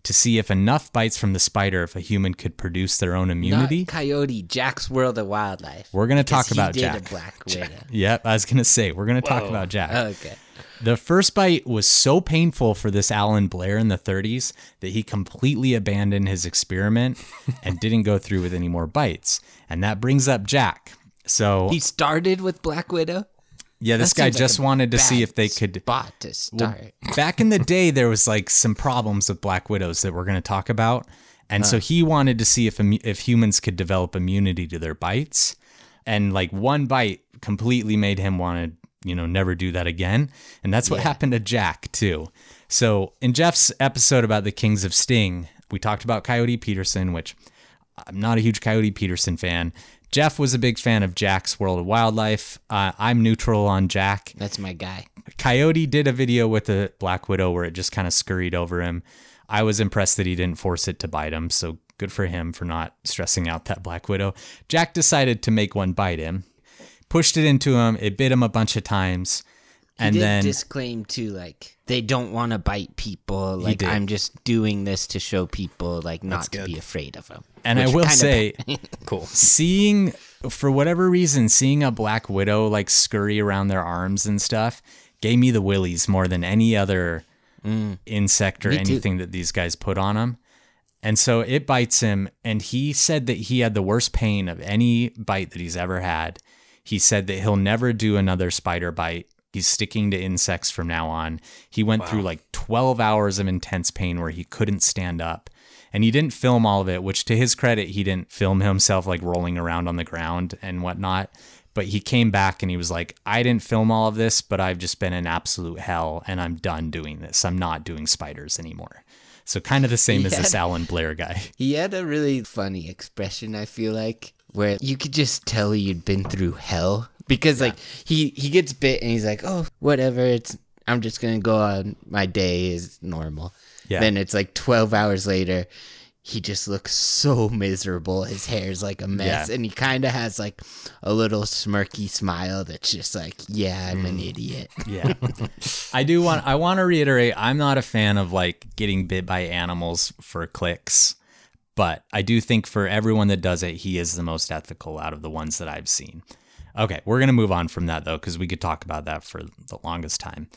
to see if enough bites from the spider if a human could produce their own immunity. Not Coyote, Jack's World of Wildlife. We're gonna talk Because he about did Jack. (laughs) Widow. Yep, I was going to say, we're going to talk about Jack. okay. The first bite was so painful for this Alan Blair in the 30s that he completely abandoned his experiment (laughs) and didn't go through with any more bites. And that brings up Jack. So, He started with Black Widow. Yeah, this That guy seems like just wanted to see if they could. spot to start. (laughs) Back in the day, there was like some problems with black widows that we're going to talk about. And so he wanted to see if if humans could develop immunity to their bites. And like one bite completely made him want to, you know, never do that again. And that's what happened to Jack too. So in Jeff's episode about the Kings of Sting, we talked about Coyote Peterson, which I'm not a huge Coyote Peterson fan. Jeff was a big fan of Jack's World of Wildlife. Uh, I'm neutral on Jack. That's my guy. Coyote did a video with a black widow where it just kind of scurried over him. I was impressed that he didn't force it to bite him, so good for him for not stressing out that black widow. Jack decided to make one bite him, pushed it into him, it bit him a bunch of times, He and did then disclaim too, like they don't want to bite people. Like. I'm just doing this to show people, like not to be afraid of them. And I will say (laughs) Cool. seeing for whatever reason seeing a black widow like scurry around their arms and stuff gave me the willies more than any other insect or Mm. Me too. anything that these guys put on them And so it bites him. And he said that he had the worst pain of any bite that he's ever had. He said that he'll never do another spider bite. He's sticking to insects from now on. He went through like 12 hours of intense pain where he couldn't stand up. And he didn't film all of it, which to his credit, he didn't film himself like rolling around on the ground and whatnot. But he came back and he was like, I didn't film all of this, but I've just been in absolute hell and I'm done doing this. I'm not doing spiders anymore. So kind of the same as Yeah. this Alan Blair guy. (laughs) He had a really funny expression, I feel like, where you could just tell you'd been through hell. Because like he he gets bit and he's like, "Oh, whatever, it's I'm just going to go on my day is normal." Yeah. Then it's like 12 hours later, he just looks so miserable. His hair's like a mess Yeah. and he kind of has like a little smirky smile that's just like, "Yeah, I'm an mm. idiot." (laughs) Yeah. (laughs) I do want I want to reiterate I'm not a fan of like getting bit by animals for clicks, but I do think for everyone that does it, he is the most ethical out of the ones that I've seen. Okay, we're going to move on from that though cuz we could talk about that for the longest time.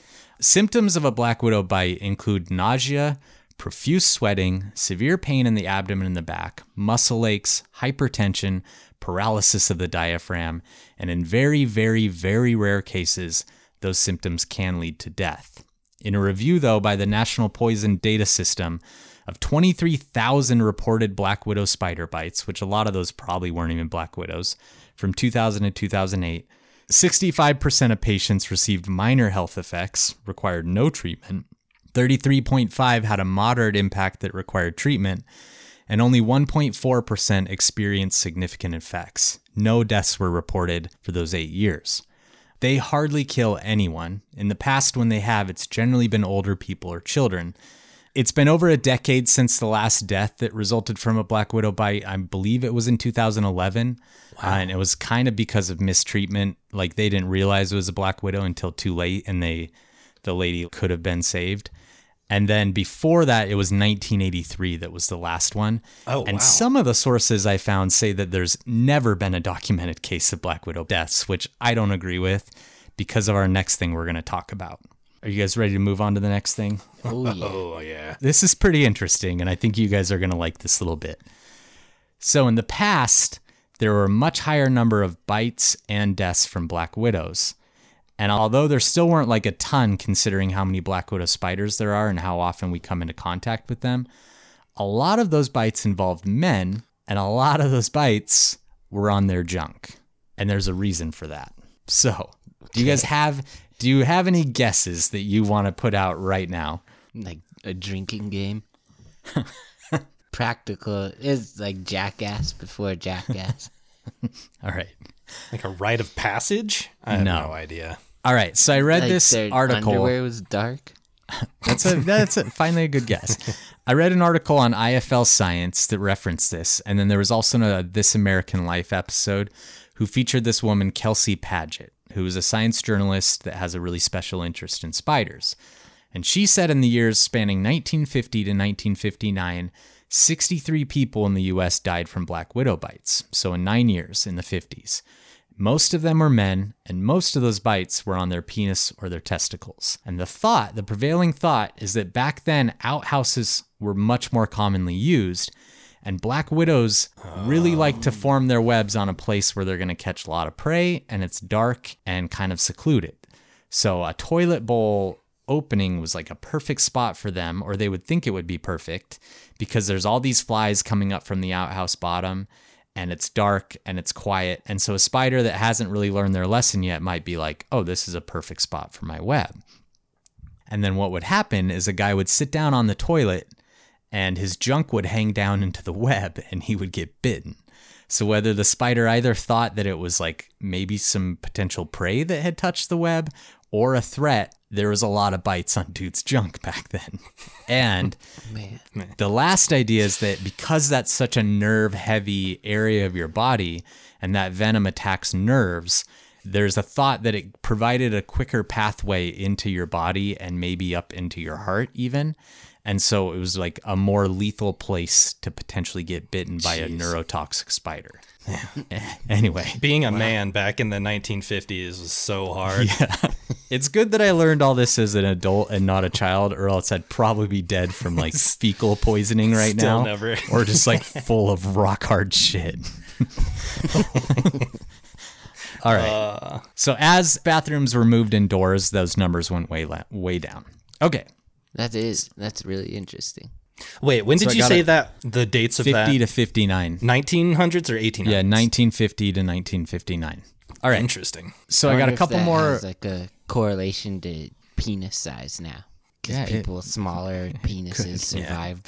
Symptoms of a black widow bite include nausea, profuse sweating, severe pain in the abdomen and the back, muscle aches, hypertension, paralysis of the diaphragm, and in very, very, very rare cases, those symptoms can lead to death. In a review, though, by the National Poison Data System of 23,000 reported black widow spider bites, which a lot of those probably weren't even black widows, from 2000 to 2008, 65% of patients received minor health effects, required no treatment, 33.5 had a moderate impact that required treatment, and only 1.4% experienced significant effects. No deaths were reported for those eight years. They hardly kill anyone. In the past, when they have, it's generally been older people or children. It's been over a decade since the last death that resulted from a black widow bite. I believe it was in 2011. Uh, and it was kind of because of mistreatment. Like they didn't realize it was a black widow until too late, and they the lady could have been saved. And then before that, it was 1983 that was the last one. Oh, and wow. some of the sources I found say that there's never been a documented case of Black Widow deaths, which I don't agree with because of our next thing we're going to talk about. Are you guys ready to move on to the next thing? Oh (laughs) yeah. Oh yeah. This is pretty interesting, and I think you guys are going to like this little bit. So, in the past, there were a much higher number of bites and deaths from black widows. And although there still weren't like a ton considering how many black widow spiders there are and how often we come into contact with them, a lot of those bites involved men, and a lot of those bites were on their junk. And there's a reason for that. So, do you guys have do you have any guesses that you want to put out right now? like a drinking game. (laughs) Practical is like jackass before jackass. (laughs) All right. Like a rite of passage? I have No. no, idea. All right, so I read like this their article. Underwear was dark. (laughs) That's a that's a, finally a good guess. I read an article on IFL Science that referenced this, and then there was also a This American Life episode who featured this woman Kelsey Paget, who is a science journalist that has a really special interest in spiders. And she said in the years spanning 1950 to 1959, 63 people in the U.S. died from black widow bites. So in nine years in the 50s. Most of them were men, and most of those bites were on their penis or their testicles. And the thought, the prevailing thought, is that back then outhouses were much more commonly used, and black widows really like to oh. form their webs on a place where they're going to catch a lot of prey, and it's dark and kind of secluded. So a toilet bowl opening was like a perfect spot for them, or they would think it would be perfect, because there's all these flies coming up from the outhouse bottom and it's dark and it's quiet. And so a spider that hasn't really learned their lesson yet might be like, oh, this is a perfect spot for my web. And then what would happen is a guy would sit down on the toilet and his junk would hang down into the web and he would get bitten. So whether the spider either thought that it was like maybe some potential prey that had touched the web or a threat, there was a lot of bites on dude's junk (laughs) back then. And (laughs) the last idea is that because that's such a nerve heavy area of your body and that venom attacks nerves, there's a thought that it provided a quicker pathway into your body and maybe up into your heart, even. And so it was like a more lethal place to potentially get bitten by a neurotoxic spider. (laughs) anyway, Being a man back in the 1950s was so hard. Yeah. (laughs) It's good that I learned all this as an adult and not a child, or else I'd probably be dead from like (laughs) fecal poisoning right Still now, never. or just like full of rock hard shit. all right. Uh, so as bathrooms were moved indoors, those numbers went way la- way down. Okay, That is that's really interesting. wait, when did I you say it. that? The dates of fifty that? to fifty nine. 1900s or 1800s? Yeah, nineteen fifty to nineteen fifty nine. All right. Interesting. So I, got wonder a if couple that more. has, like a correlation to penis size now, because Yeah, it- people with smaller (laughs) penises survive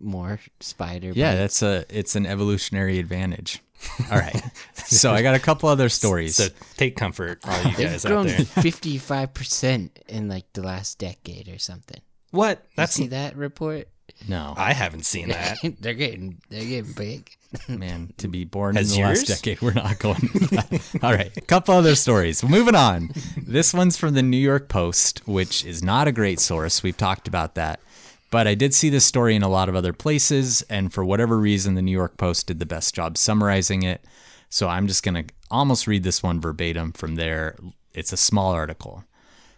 more spider. bites. Yeah, that's a it's an evolutionary advantage. (laughs) All right. so I got a couple other stories. So take comfort, all you they've guys out there. fifty five percent in like the last decade or something. What? You That's see that report? no, I haven't seen that. (laughs) they're getting they're getting big. (laughs) man, to be born Has in the last decade, we're not going. (laughs) All right, a couple other stories. Moving on. This one's from the New York Post, which is not a great source. We've talked about that. But I did see this story in a lot of other places, and for whatever reason, the New York Post did the best job summarizing it. So I'm just going to almost read this one verbatim from there. It's a small article.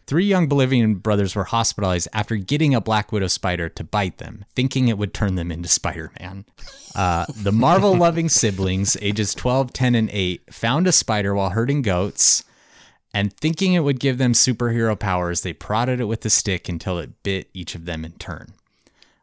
Three young Bolivian brothers were hospitalized after getting a black widow spider to bite them, thinking it would turn them into Spider Man. Uh, the Marvel loving siblings, ages 12, 10, and 8, found a spider while herding goats, and thinking it would give them superhero powers, they prodded it with a stick until it bit each of them in turn.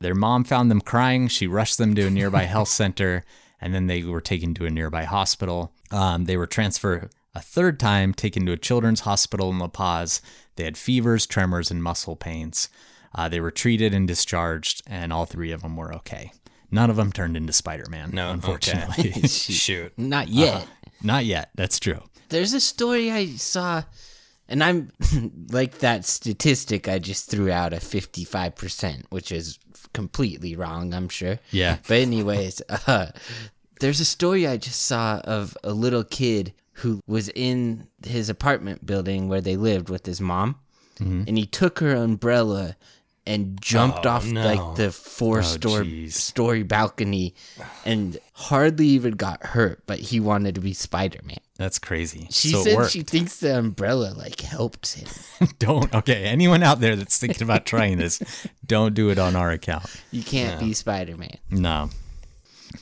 Their mom found them crying. She rushed them to a nearby health center, and then they were taken to a nearby hospital. Um, they were transferred a third time, taken to a children's hospital in La Paz. They had fevers, tremors, and muscle pains. Uh, they were treated and discharged, and all three of them were okay. None of them turned into Spider Man, No, unfortunately. okay. (laughs) (laughs) Shoot. Not yet. Not yet. That's true. There's a story I saw, and I'm (laughs) like that statistic I just threw out of 55%, which is completely wrong, I'm sure. Yeah. But, anyways, uh, there's a story I just saw of a little kid who was in his apartment building where they lived with his mom, mm-hmm. and he took her umbrella and jumped Oh, off no. like the four store oh, jeez. story balcony and hardly even got hurt but he wanted to be spider-man That's crazy. she so said she thinks the umbrella like helped him. (laughs) don't. Okay. Anyone out there that's thinking about trying this, (laughs) don't do it on our account. You can't be Spider Man No.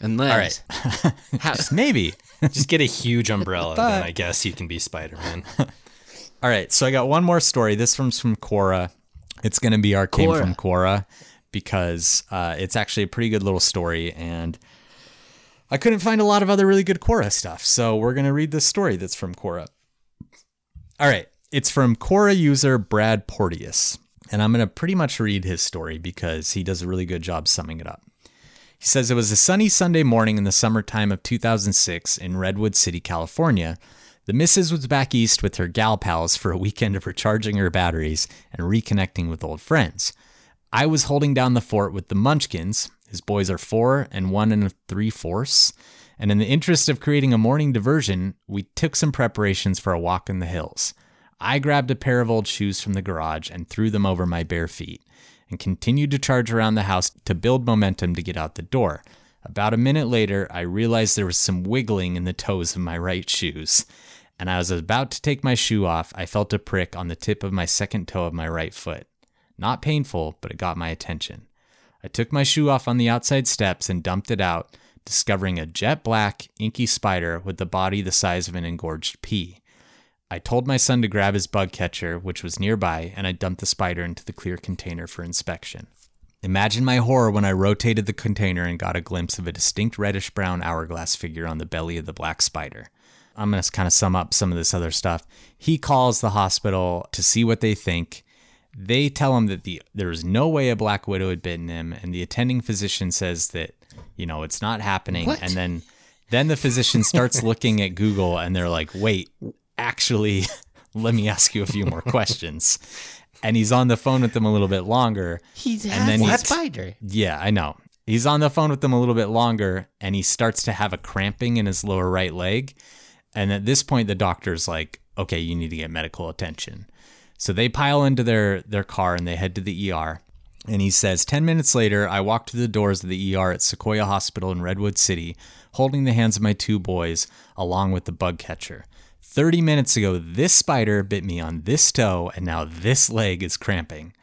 Unless. (laughs) How, Maybe. Just get a huge umbrella, But- then I guess you can be Spider Man. All right, so I got one more story. This one's from Quora. It's going to be our came from Quora because uh, it's actually a pretty good little story, and I couldn't find a lot of other really good Quora stuff. So we're going to read this story that's from Quora. All right, it's from Quora user Brad Porteous, and I'm going to pretty much read his story because he does a really good job summing it up. He says it was a sunny Sunday morning in the summertime of 2006 in Redwood City, California. The missus was back east with her gal pals for a weekend of recharging her batteries and reconnecting with old friends. I was holding down the fort with the Munchkins. His boys are four and one and three fourths. And in the interest of creating a morning diversion, we took some preparations for a walk in the hills. I grabbed a pair of old shoes from the garage and threw them over my bare feet and continued to charge around the house to build momentum to get out the door. About a minute later, I realized there was some wiggling in the toes of my right shoes. And I was about to take my shoe off, I felt a prick on the tip of my second toe of my right foot. Not painful, but it got my attention. I took my shoe off on the outside steps and dumped it out, discovering a jet black, inky spider with a body the size of an engorged pea. I told my son to grab his bug catcher, which was nearby, and I dumped the spider into the clear container for inspection. Imagine my horror when I rotated the container and got a glimpse of a distinct reddish brown hourglass figure on the belly of the black spider. I'm going to kind of sum up some of this other stuff. He calls the hospital to see what they think. They tell him that the there is no way a black widow had bitten him, and the attending physician says that you know it's not happening. What? And then then the physician starts looking at Google, and they're like, "Wait, actually, (laughs) let me ask you a few more questions." And he's on the phone with them a little bit longer. He then has a he's- spider. Yeah, I know. He's on the phone with them a little bit longer and he starts to have a cramping in his lower right leg. And at this point the doctor's like, "Okay, you need to get medical attention." So they pile into their their car and they head to the ER. And he says, 10 minutes later, I walked to the doors of the ER at Sequoia Hospital in Redwood City, holding the hands of my two boys along with the bug catcher. 30 minutes ago, this spider bit me on this toe, and now this leg is cramping.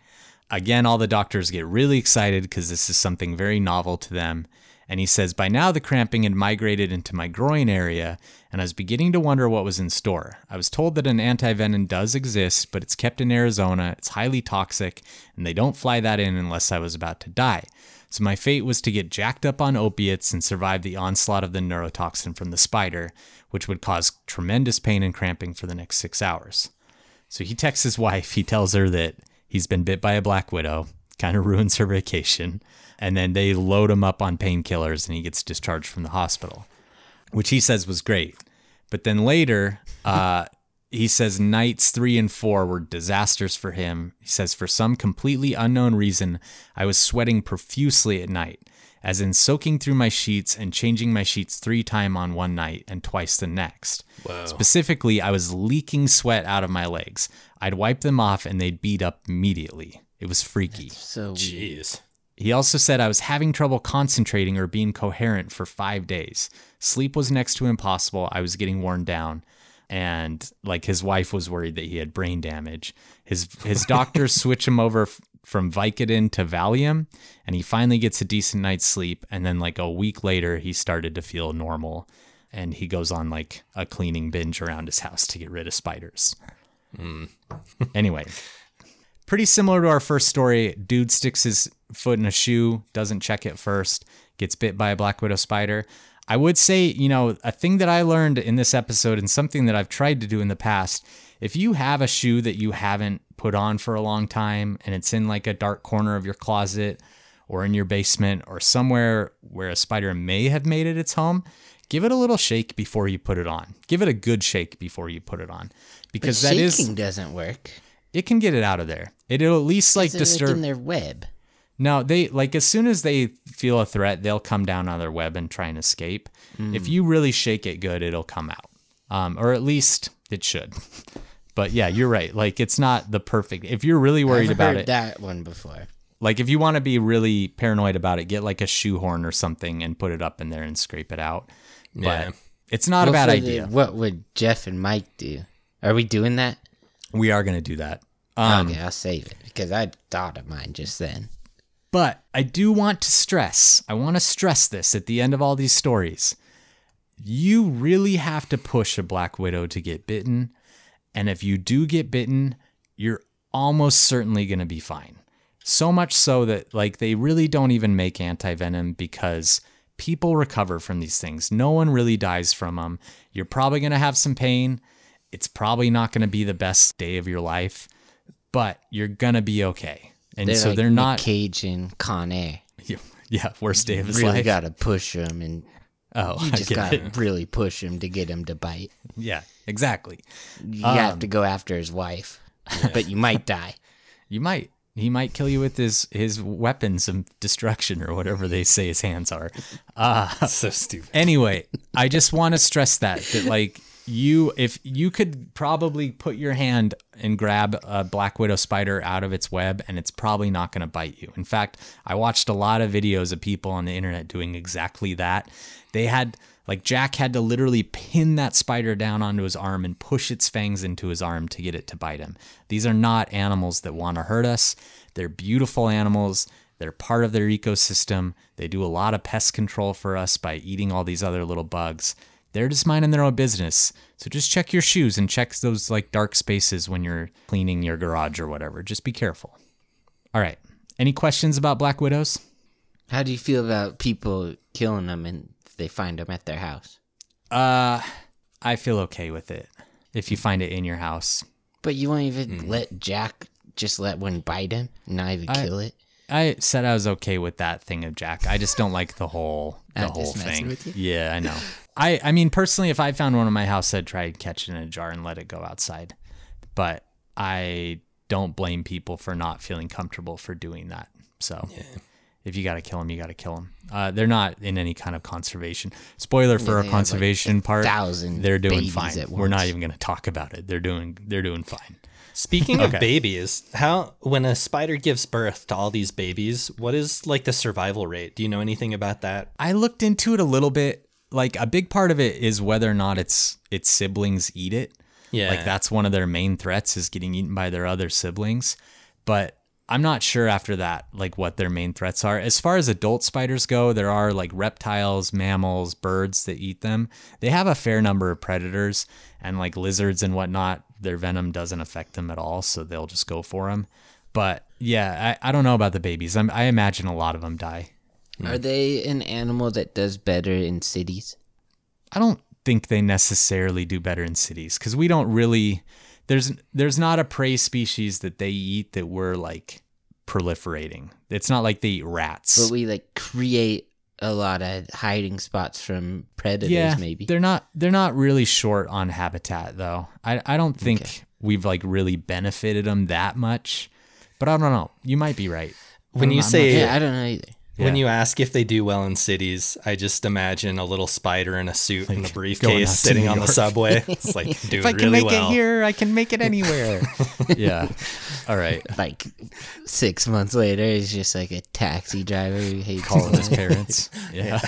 Again, all the doctors get really excited because this is something very novel to them. And he says, by now the cramping had migrated into my groin area, and I was beginning to wonder what was in store. I was told that an antivenom does exist, but it's kept in Arizona, it's highly toxic, and they don't fly that in unless I was about to die. So my fate was to get jacked up on opiates and survive the onslaught of the neurotoxin from the spider, which would cause tremendous pain and cramping for the next six hours. So he texts his wife. He tells her that he's been bit by a black widow, kind of ruins her vacation. And then they load him up on painkillers and he gets discharged from the hospital, which he says was great. But then later, uh, he says nights three and four were disasters for him. He says, for some completely unknown reason, I was sweating profusely at night, as in soaking through my sheets and changing my sheets three times on one night and twice the next. Wow. Specifically, I was leaking sweat out of my legs. I'd wipe them off and they'd beat up immediately. It was freaky. So weird. Jeez. He also said I was having trouble concentrating or being coherent for five days. Sleep was next to impossible. I was getting worn down. And like his wife was worried that he had brain damage. His (laughs) his doctors switch him over f- from Vicodin to Valium, and he finally gets a decent night's sleep. And then like a week later, he started to feel normal, and he goes on like a cleaning binge around his house to get rid of spiders. Hmm. (laughs) anyway, pretty similar to our first story. Dude sticks his foot in a shoe, doesn't check it first, gets bit by a black widow spider. I would say, you know, a thing that I learned in this episode and something that I've tried to do in the past, if you have a shoe that you haven't put on for a long time and it's in like a dark corner of your closet or in your basement or somewhere where a spider may have made it its home, give it a little shake before you put it on. Give it a good shake before you put it on. But Because that shaking is doesn't work. it can get it out of there. It'll at least like Is it like disturb in their web? No, they like as soon as they feel a threat, they'll come down on their web and try and escape. If you really shake it good, it'll come out, um, or at least it should. (laughs) But yeah, you're right. Like it's not the perfect. If you're really worried I've about heard it, that one before. like if you want to be really paranoid about it, get like a shoehorn or something and put it up in there and scrape it out. Yeah. But it's not a bad the- idea. what would Jeff and Mike do? Are we doing that? We are gonna do that. Um, okay, I'll save it because I thought of mine just then. But I do want to stress, I want to stress this at the end of all these stories. You really have to push a black widow to get bitten. And if you do get bitten, you're almost certainly going to be fine. So much so that, like, they really don't even make anti venom because people recover from these things. No one really dies from them. You're probably going to have some pain. It's probably not going to be the best day of your life, but you're going to be okay. And They're so like they're not. Cage and Con Air. (laughs) Yeah, worst day of his really life. got to push him, and oh, you just got to (laughs) really push him to get him to bite. Yeah, exactly. You have Um, to go after his wife, (laughs) but you might die. You might. He might kill you with his his weapons of destruction or whatever they say his hands are. Uh, so stupid. anyway, I just want to stress that that like you if you could probably put your hand and grab a black widow spider out of its web and it's probably not going to bite you. In fact, I watched a lot of videos of people on the internet doing exactly that. They had like Jack had to literally pin that spider down onto his arm and push its fangs into his arm to get it to bite him. These are not animals that want to hurt us. They're beautiful animals. They're part of their ecosystem. They do a lot of pest control for us by eating all these other little bugs. They're just minding their own business. So just check your shoes and check those like dark spaces when you're cleaning your garage or whatever. Just be careful. All right. Any questions about black widows? How do you feel about people killing them and they find them at their house? Uh, I feel okay with it. If you find it in your house, But you won't even let Jack just let one bite him, not even I- kill it. I said I was okay with that thing of Jack. I just don't like the whole the I'm whole thing. Yeah, I know. I I mean personally, if I found one in my house, I'd try and catch it in a jar and let it go outside. But I don't blame people for not feeling comfortable for doing that. So if you got to kill them, you got to kill them. Uh, they're not in any kind of conservation. Spoiler for they our have, like, conservation part. thousand They're doing fine. We're not even going to talk about it. They're doing they're doing fine. Speaking of (laughs) babies, how when a spider gives birth to all these babies, what is like the survival rate? Do you know anything about that? I looked into it a little bit. Like a big part of it is whether or not its its siblings eat it. Yeah. Like that's one of their main threats is getting eaten by their other siblings. But I'm not sure after that, like what their main threats are. As far as adult spiders go, there are like reptiles, mammals, birds that eat them. They have a fair number of predators and like lizards and whatnot. Their venom doesn't affect them at all, so they'll just go for them. But yeah, I, I don't know about the babies. I'm, I imagine a lot of them die. Are mm. they an animal that does better in cities? I don't think they necessarily do better in cities because we don't really there's there's not a prey species that they eat that we're like proliferating. It's not like they eat rats. But we like create a lot of hiding spots from predators, yeah, maybe. they're not they're not really short on habitat though. I I don't think Okay. we've like really benefited them that much. But I don't know. You might be right. When I'm- you I'm not say- sure. Yeah, I don't know either. When you ask if they do well in cities, I just imagine a little spider in a suit and a briefcase sitting on the subway. (laughs) It's like doing if I can really make well. it here, I can make it anywhere. (laughs) (laughs) yeah. All right. Like six months later, he's just like a taxi driver who hates Calling his parents. Yeah.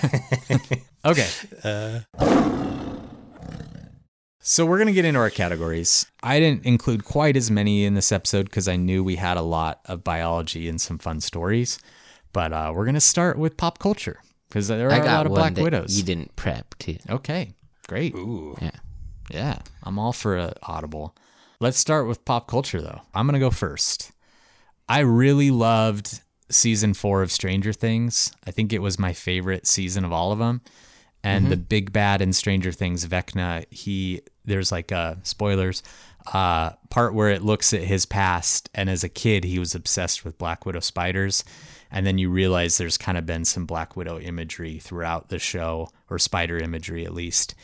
okay. Uh. So we're gonna get into our categories. I didn't include quite as many in this episode because I knew we had a lot of biology and some fun stories. But uh, we're gonna start with pop culture because there are I a lot of one Black that Widows. you didn't prep too. Okay, great. Ooh. Yeah. Yeah, I'm all for a audible. Let's start with pop culture though. I'm gonna go first. I really loved season four of Stranger Things. I think it was my favorite season of all of them. And the big bad in Stranger Things, Vecna, he there's like uh spoilers, uh part where it looks at his past and as a kid he was obsessed with Black Widow spiders. And then you realize there's kind of been some Black Widow imagery throughout the show, or spider imagery at least.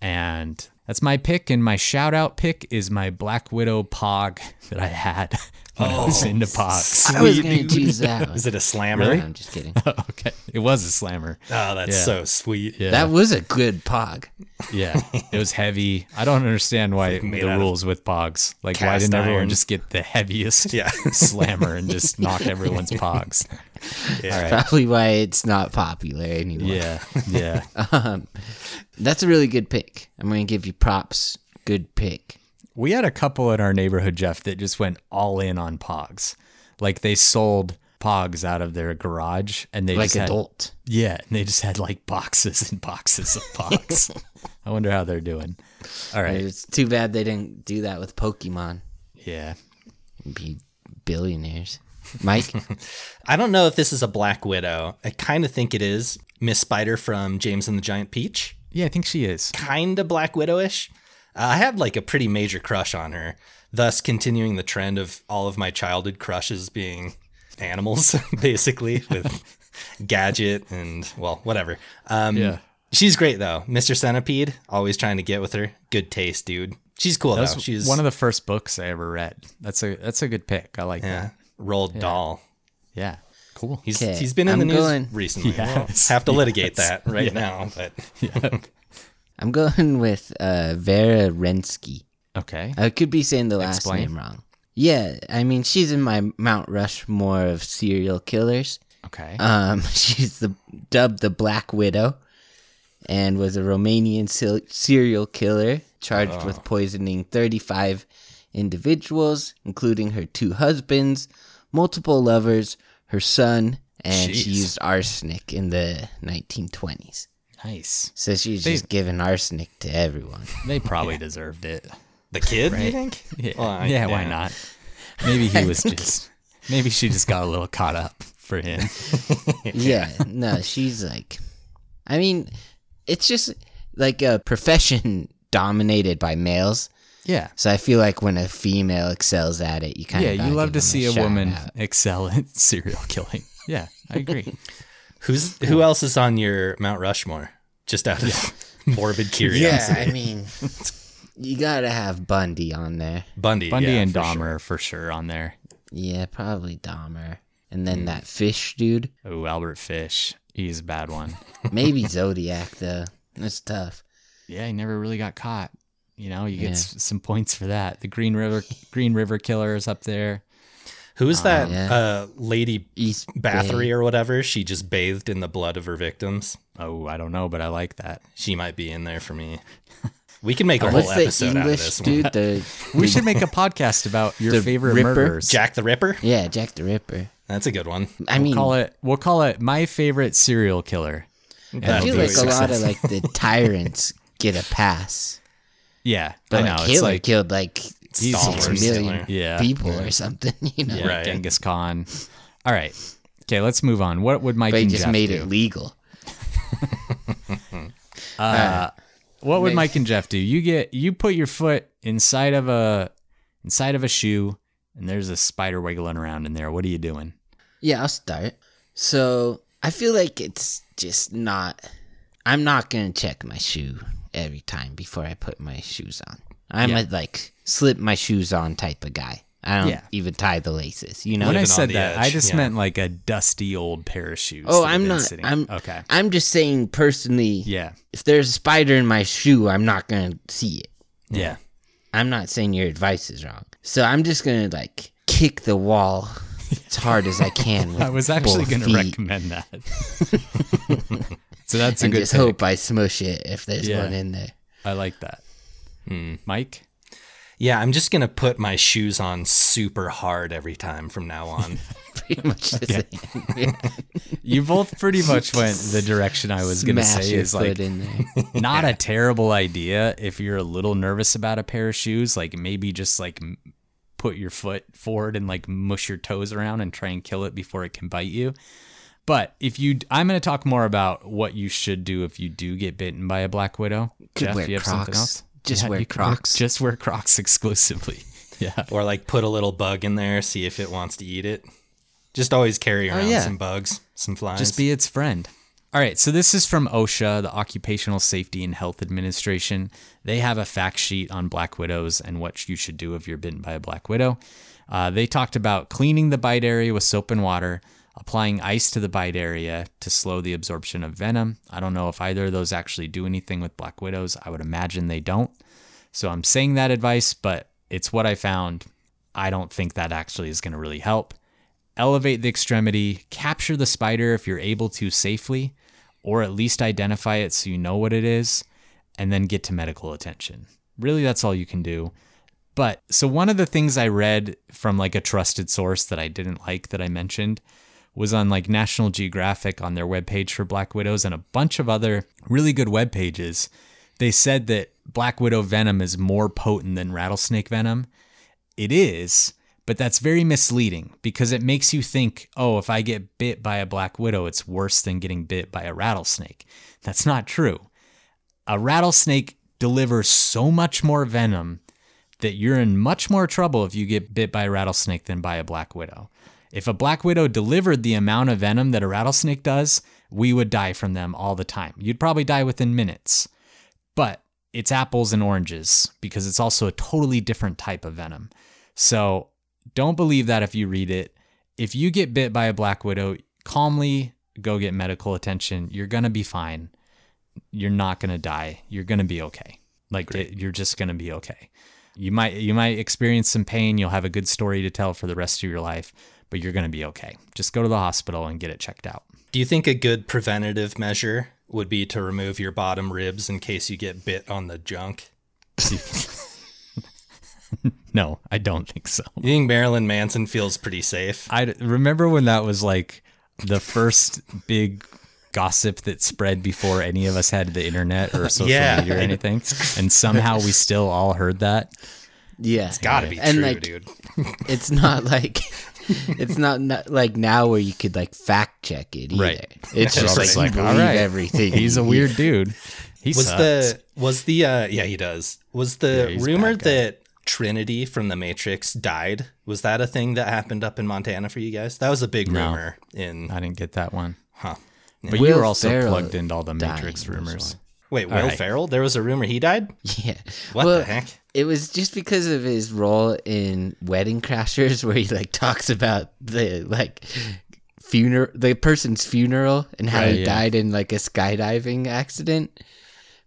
And that's my pick. And my shout out pick is my Black Widow pog that I had (laughs) when I oh, was into pogs. I was gonna dude. choose (laughs) that. One. Is it a slammer? Really? I'm just kidding. (laughs) okay. It was a slammer. Oh, that's Yeah. so sweet. Yeah. That was a good pog. yeah. It was heavy. I don't understand why made the rules with pogs. Like, why cast didn't everyone just get the heaviest Yeah. slammer and just knock everyone's pogs? Yeah. Right. Probably why it's not popular anymore. Yeah. Yeah. (laughs) Um, that's a really good pick. I'm gonna give you props. Good pick. We had a couple in our neighborhood, Jeff, that just went all in on Pogs. Like they sold Pogs out of their garage, and they Like just had, adult. yeah, and they just had like boxes and boxes of Pogs. (laughs) I wonder how they're doing. All right, It's too bad they didn't do that with Pokemon. yeah, Be billionaires. Mike, (laughs) I don't know if this is a Black Widow. I kind of think it is Miss Spider from James and the Giant Peach. yeah, I think she is. Kind of Black Widowish. Uh, I had like a pretty major crush on her, thus continuing the trend of all of my childhood crushes being animals, (laughs) basically with (laughs) Gadget and well, whatever. Um, Yeah. she's great though. Mr. Centipede, always trying to get with her. Good taste, dude. She's cool That though. She's one of the first books I ever read. That's a that's a good pick. I like yeah, that. Roald Dahl. Yeah, cool. He's Okay, he's been in the I'm news going- recently. (laughs) Yes, We'll have to litigate that right (laughs) yeah. now, but (laughs) I'm going with uh, Vera Rensky. Okay. I could be saying the last Explain. name wrong. Yeah, I mean she's in my Mount Rushmore of serial killers. Okay. Um, she's the dubbed the Black Widow, and was a Romanian sil- serial killer charged with poisoning 35 individuals, including her two husbands, multiple lovers, her son, and she used arsenic in the 1920s. nice. So she's They- just giving arsenic to everyone. They probably (laughs) deserved it. the kid, you think? Yeah, Well, I- yeah, why not? Maybe he was (laughs) just maybe she just got a little caught up for him. (laughs) yeah, no, she's like, I mean, it's just like a profession dominated by males. Yeah. So I feel like when a female excels at it, you kind of Yeah, of you love to see a woman excel at (laughs) serial killing. Yeah, I agree. (laughs) Who's who else is on your Mount Rushmore? Just out of (laughs) morbid curiosity. Yeah. I mean, you gotta have Bundy on there. Bundy, Bundy yeah, and for Dahmer sure. for sure on there. Yeah, probably Dahmer, and then hmm. that fish dude. Oh, Albert Fish. He's a bad one. Maybe Zodiac though. That's tough. Yeah, he never really got caught. You know, you get Yeah. s- some points for that. The Green River Green River Killer is up there. Who's that yeah. uh, lady East Bathory Bay. or whatever? She just bathed in the blood of her victims. Oh, I don't know, but I like that. She might be in there for me. We can make a whole What's the episode out of English this one. dude? The, (laughs) We should make a podcast about your favorite Ripper? murderers. Jack the Ripper. yeah, Jack the Ripper. That's a good one. I mean, call it. We'll call it my favorite serial killer. I That'll feel be like a lot of like the (laughs) tyrants get a pass, Yeah, but I know. like it's like killed like He's six the worst million Hitler. Yeah. people or something. (laughs) You know, yeah, Right. Genghis Khan. All right. Okay, let's move on. What would Mike but and just Jeff made do? it legal. (laughs) Uh, what would Mike and Jeff do? You get you put your foot inside of a inside of a shoe, and there's a spider wiggling around in there. What are you doing? Yeah, I'll start. So I feel like it's just not. I'm not gonna check my shoe every time before I put my shoes on. I'm Yeah. a like slip my shoes on type of guy. I don't Yeah. even tie the laces. You know. when I said the that, I just yeah. meant like a dusty old pair of shoes. Oh, I'm not. sitting- I'm okay. I'm just saying personally. Yeah, If there's a spider in my shoe, I'm not gonna see it. yeah. I'm not saying your advice is wrong. So I'm just gonna like kick the wall as hard as I can. (laughs) With I was actually both going to feet recommend that. (laughs) (laughs) so that's a and good just pick. hope I smush it if there's Yeah. one in there. I like that. Hmm. Mike, Yeah, I'm just gonna put my shoes on super hard every time from now on. (laughs) Pretty much the same. (laughs) you both pretty much went the direction I was going to say is like in there. (laughs) not a terrible idea if you're a little nervous about a pair of shoes. Like maybe just like put your foot forward and like mush your toes around and try and kill it before it can bite you. But if you, I'm going to talk more about what you should do if you do get bitten by a black widow. Could Jeff, wear you have something Crocs. else? Just wear you could wear- Crocs. just wear Crocs (laughs) exclusively. Yeah. or like put a little bug in there, see if it wants to eat it. Just always carry around yeah. some bugs, some flies. Just be its friend. All right, so this is from OSHA, the Occupational Safety and Health Administration. They have a fact sheet on black widows and what you should do if you're bitten by a black widow. Uh, they talked about cleaning the bite area with soap and water, applying ice to the bite area to slow the absorption of venom. I don't know if either of those actually do anything with black widows. I would imagine they don't. So I'm saying that advice, but it's what I found. I don't think that actually is going to really help elevate the extremity, capture the spider if you're able to safely, or at least identify it so you know what it is, and then get to medical attention. Really, that's all you can do. But so one of the things I read from like a trusted source that I didn't like that I mentioned was on like National Geographic on their webpage for Black Widows and a bunch of other really good web pages. They said that Black Widow venom is more potent than rattlesnake venom. It is, but that's very misleading because it makes you think, oh, if I get bit by a black widow, it's worse than getting bit by a rattlesnake. That's not true. A rattlesnake delivers so much more venom that you're in much more trouble if you get bit by a rattlesnake than by a black widow. If a black widow delivered the amount of venom that a rattlesnake does, we would die from them all the time. You'd probably die within minutes. But it's apples and oranges because it's also a totally different type of venom. So don't believe that if you read it. If you get bit by a black widow, calmly go get medical attention. You're going to be fine. You're not going to die. You're going to be okay. Like it, you're just going to be okay. You might you might experience some pain. You'll have a good story to tell for the rest of your life, but you're going to be okay. Just go to the hospital and get it checked out. Do you think a good preventative measure would be to remove your bottom ribs in case you get bit on the junk? (laughs) No, I don't think so. You think Marilyn Manson feels pretty safe? I remember when that was like the first big gossip that spread before any of us had the internet or (laughs) social Yeah. media or anything, and somehow we still all heard that. Yeah, it's Gotta be and true, like dude. (laughs) it's not like it's not, not like now where you could like fact check it either. Right. It's just always like, you like, all believe right, everything. He's a weird (laughs) dude. He Was sucks. the was the uh yeah he does. Was the he's a rumor that Trinity from the Matrix died? Was that a thing that happened up in Montana for you guys? That was a big No. rumor in I didn't get that one. huh. But Will you were also Ferrell plugged into all the Matrix dying was rumors. Wait, Will right. Ferrell? There was a rumor he died? (laughs) Yeah. What Well, the heck? It was just because of his role in Wedding Crashers, (laughs) where he like talks about the like funeral, the person's funeral, and how Right, he yeah. died in like a skydiving accident.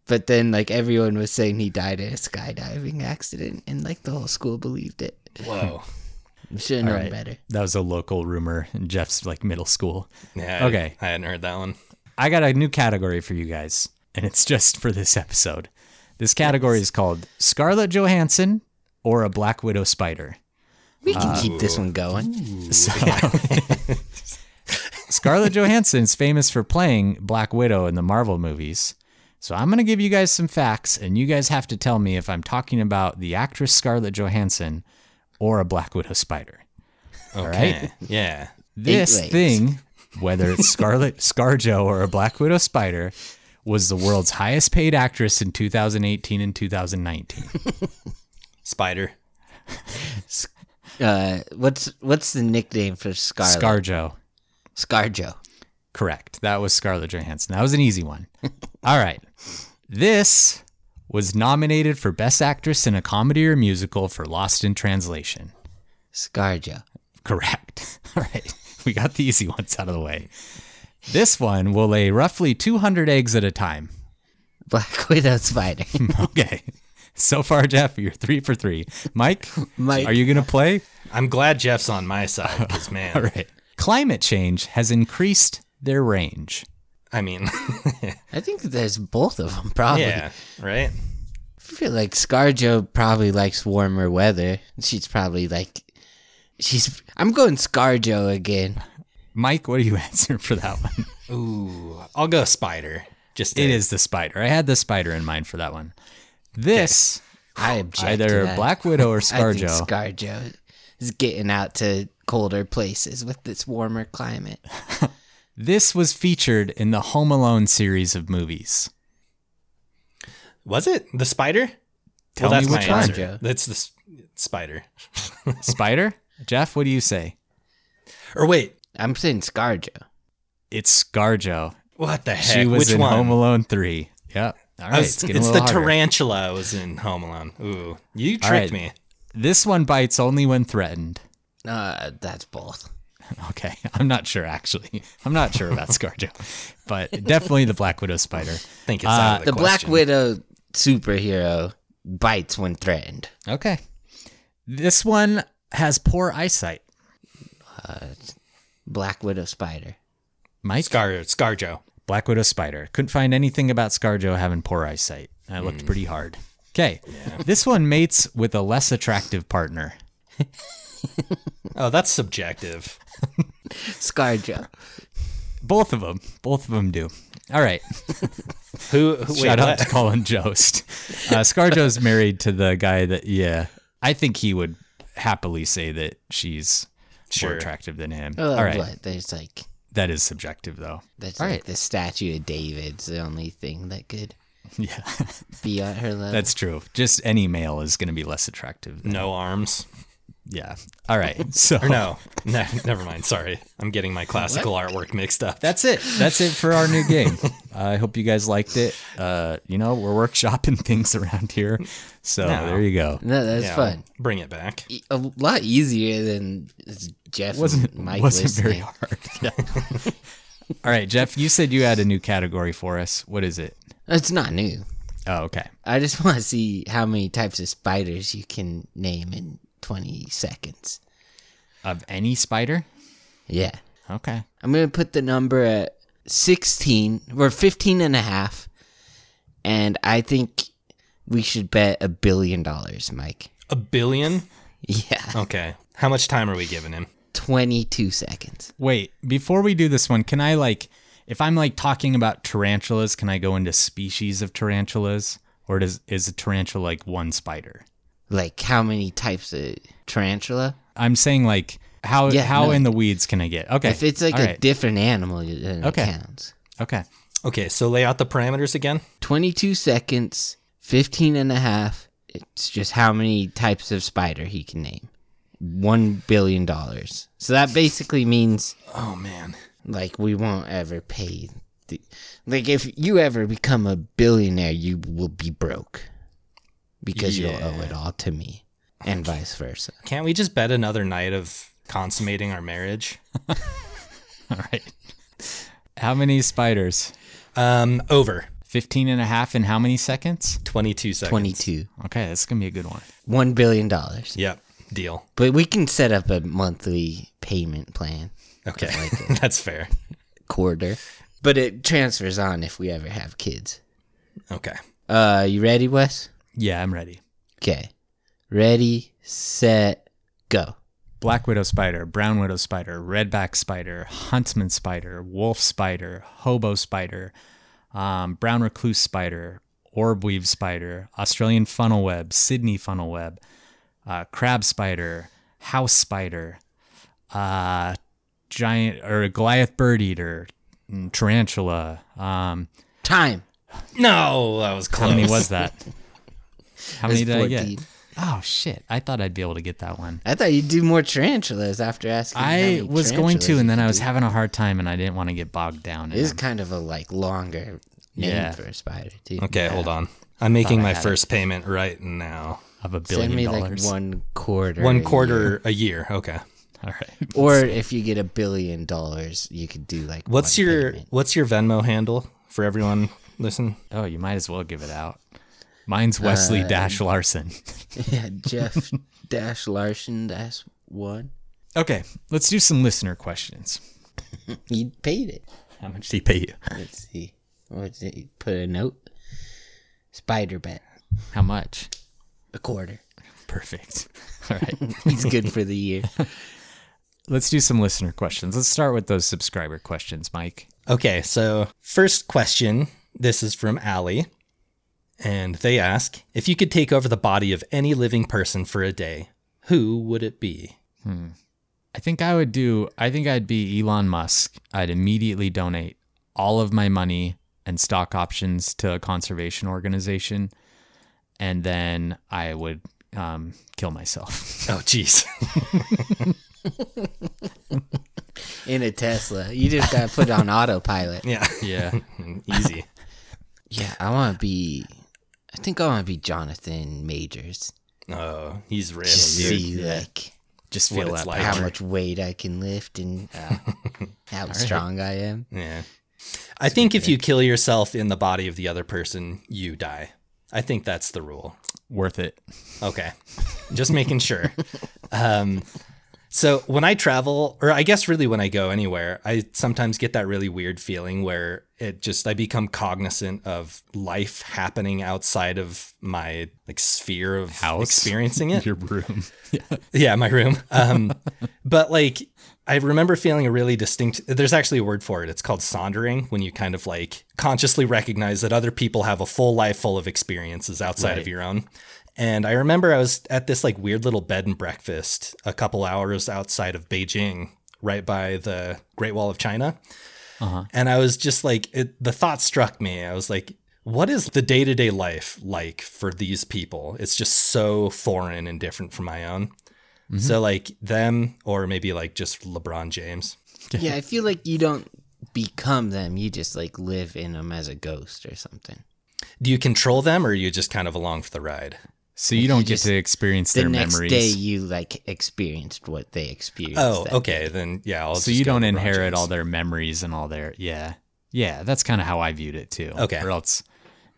But then like everyone was saying he died in a skydiving accident, and like the whole school believed it. Whoa. Should have known All right. better. That was a local rumor in Jeff's like middle school. Yeah. Okay. I hadn't heard that one. I got a new category for you guys, and it's (laughs) just for this episode. This category is called Scarlett Johansson or a Black Widow spider. We can keep this one going. (laughs) So, (laughs) Scarlett Johansson is famous for playing Black Widow in the Marvel movies. So I'm going to give you guys some facts, and you guys have to tell me if I'm talking about the actress Scarlett Johansson or a Black Widow spider. Okay. Yeah. This thing, whether it's Scarlet (laughs) Scarjo or a Black Widow spider, was the world's highest paid actress in 2018 and 2019. (laughs) Spider. Uh, what's what's the nickname for Scarlet? Scarjo. Scarjo. Correct. That was Scarlett Johansson. That was an easy one. (laughs) All right. This was nominated for Best Actress in a Comedy or Musical for Lost in Translation. Scarjo. Correct. (laughs) All right. We got the easy ones out of the way. This one will lay roughly 200 eggs at a time. Black (laughs) Widow spider. (laughs) Okay. So far, Jeff, you're three for three. Mike, Mike. are you going to play? I'm glad Jeff's on my side because, man, All right. Climate change has increased their range. I mean, (laughs) I think there's both of them probably. yeah, right? I feel like Scarjo probably likes warmer weather. She's probably like, she's. I'm going Scarjo again. Mike, what do you (laughs) answer for that one? Ooh, I'll go spider. Just to- It is the spider. I had the spider in mind for that one. This I object to either that. Black Widow or (laughs) I think ScarJo. Scarjo is getting out to colder places with this warmer climate. This was featured in the Home Alone series of movies. Was it the spider? Tell well, me which my one. answer. Joe. That's the s- spider. (laughs) Spider? Jeff, what do you say? Or wait, I'm saying Scarjo. It's ScarJo. what the heck? She was Which in one? Home Alone 3. Yep. All I right. was- it's it's a the harder. tarantula I was in Home Alone. Ooh, you tricked right. me. This one bites only when threatened. Uh, that's both. (laughs) Okay. I'm not sure, actually. (laughs) I'm not sure about ScarJo, but definitely the Black Widow spider. think it's out of uh, The the, Black. Widow superhero bites when threatened. Okay. This one has poor eyesight. Uh, Black Widow spider. Mike? Scar Scarjo. Black Widow spider. Couldn't find anything about ScarJo having poor eyesight. I looked hmm. pretty hard. Okay. This one mates with a less attractive partner. (laughs) Oh, that's subjective. Scarjo. Both of them. Both of them do. All right. Who? who wait, Shout out what? to Colin Jost. Uh, ScarJo's married to the guy that, yeah, I think he would happily say that she's more attractive than him. Oh, All right. what? There's like That is subjective, though. That's All like right. the statue of David's the only thing that could Yeah, be on her (laughs) level. that's true. Just any male is going to be less attractive. Than, No arms. Yeah. All right. (laughs) So Or no, (laughs) no, never mind. Sorry, I'm getting my classical artwork mixed up. That's it. That's it for our new game. (laughs) I hope you guys liked it. Uh, you know, we're workshopping things around here. So No. there you go. no, that's Yeah, fun. Bring it back. E- A lot easier than Jeff Wasn't and Mike wasn't listening. very hard. Yeah. All right, Jeff, you said you had a new category for us. What is it? It's not new. Oh, okay. I just want to see how many types of spiders you can name in 20 seconds. Of any spider? Yeah. Okay. I'm going to put the number at 16 or 15 and a half. And I think we should bet a billion dollars, Mike. A billion. Yeah. Okay. How much time are we giving him? 22 seconds. Wait, before we do this one, can I like if I'm like talking about tarantulas, can I go into species of tarantulas? Or does is a tarantula like one spider? Like how many types of tarantula? I'm saying like how Yeah, how no. in the weeds can I get? Okay. If it's like all a right, different animal, then Okay. it counts. Okay. Okay, so lay out the parameters again. 22 seconds, 15 and a half. It's just how many types of spider he can name. $1 billion. So that basically means Oh man. like we won't ever pay the, like if you ever become a billionaire you will be broke because you'll owe it all to me and vice versa Can't we just bet another night of consummating our marriage? (laughs) All right. How many spiders? Um, over 15 and a half in how many seconds? 22 seconds. 22 Okay, that's going to be a good one. 1 billion dollars Yep. Deal. but we can set up a monthly payment plan Okay. (laughs) That's fair. quarter but it transfers on if we ever have kids Okay. Uh, you ready, Wes? Yeah, I'm ready. Okay. Ready, set, go. Black widow spider, brown widow spider, redback spider, huntsman spider, wolf spider, hobo spider, um, brown recluse spider, orb weave spider, Australian funnel web, Sydney funnel web, uh, crab spider, house spider, uh, giant or Goliath bird eater, mm, tarantula. Um, Time. No, that was close. how many was that? (laughs) How many That's did I get? Oh shit! I thought I'd be able to get that one. I thought you'd do more tarantulas after asking. how I many was going to, and then I was do. having a hard time, and I didn't want to get bogged down. It in is them. kind of a like longer name Yeah. for a spider too. Okay, hold on. I'm making my had it. first payment right now. of a Send billion me dollars. like one quarter. One a year. quarter a year. Okay. All right. Or (laughs) if you get a billion dollars, you could do like. What's one your payment. What's your Venmo handle for everyone? Listen. Oh, you might as well give it out. Mine's Wesley Uh, Dash Larson. (laughs) yeah, Jeff Dash Larson Dash one. Okay, let's do some listener questions. (laughs) He paid it. How much did he pay you? Let's see. What did he put a note? Spider bet How much? a quarter. Perfect. (laughs) All right. He's good for the year. let's do some listener questions. Let's start with those subscriber questions, Mike. Okay, so first question. This is from Allie. And they ask if you could take over the body of any living person for a day, who would it be? I think I would do, I think I'd be Elon Musk. I'd immediately donate all of my money and stock options to a conservation organization. And then I would um, kill myself. Oh, jeez. (laughs) In a Tesla. You just gotta put it on (laughs) autopilot. yeah. yeah. (laughs) Easy. Yeah, I wanna be I think I wanna be Jonathan Majors. Oh, he's rich, Just dude. see like Just What feel it's that like. how much weight I can lift and uh, (laughs) how strong I am. Yeah. I think if you kill yourself in the body of the other person, you die. I think that's the rule. Worth it. Okay. Just making sure. (laughs) Um, so when I travel, or I guess really when I go anywhere, I sometimes get that really weird feeling where it just, I become cognizant of life happening outside of my like sphere of House? experiencing it. (laughs) Your room. (laughs) Yeah, yeah, my room. Um, but like, I remember feeling a really distinct. There's actually a word for it. It's called sondering, when you kind of like consciously recognize that other people have a full life full of experiences outside of your own. And I remember I was at this like weird little bed and breakfast a couple hours outside of Beijing, right by the Great Wall of China. Uh-huh. And I was just like, it, the thought struck me. I was like, what is the day to day life like for these people? It's just so foreign and different from my own. So, like them, or maybe like just LeBron James. Yeah, I feel like you don't become them, you just like live in them as a ghost or something. Do you control them, or are you just kind of along for the ride? So you don't get just- to experience their The next memories. day you like experienced what they experienced. Oh, okay. Then yeah, I'll so you don't inherit James. all their memories and all their yeah yeah that's kind of how i viewed it too Okay. or else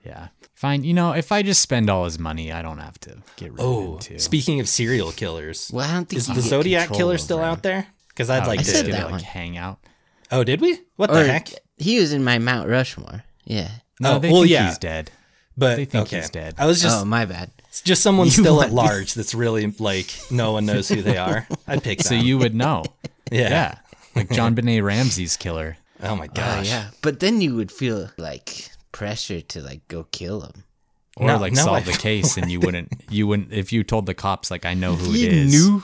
yeah fine you know if i just spend all his money i don't have to get rid of Oh, him too speaking of serial killers, Well, I don't think is you the Zodiac killer still out there? Because I'd Oh, like I to. that like one. hang out Oh, did we? What Or the heck? he was in my Mount Rushmore. Yeah. Oh, no Oh, well, yeah. he's dead But they think okay. he's dead. I was just oh, my bad. it's just someone You still (laughs) want- at large that's really like no one knows who they are. (laughs) I'd pick so them. you would know (laughs) yeah. yeah like john benet ramsey's killer Oh my Oh, gosh. yeah. But then you would feel like pressure to like go kill him. or No, like no, solve I- the case and you wouldn't you wouldn't if you told the cops like i know who you it is knew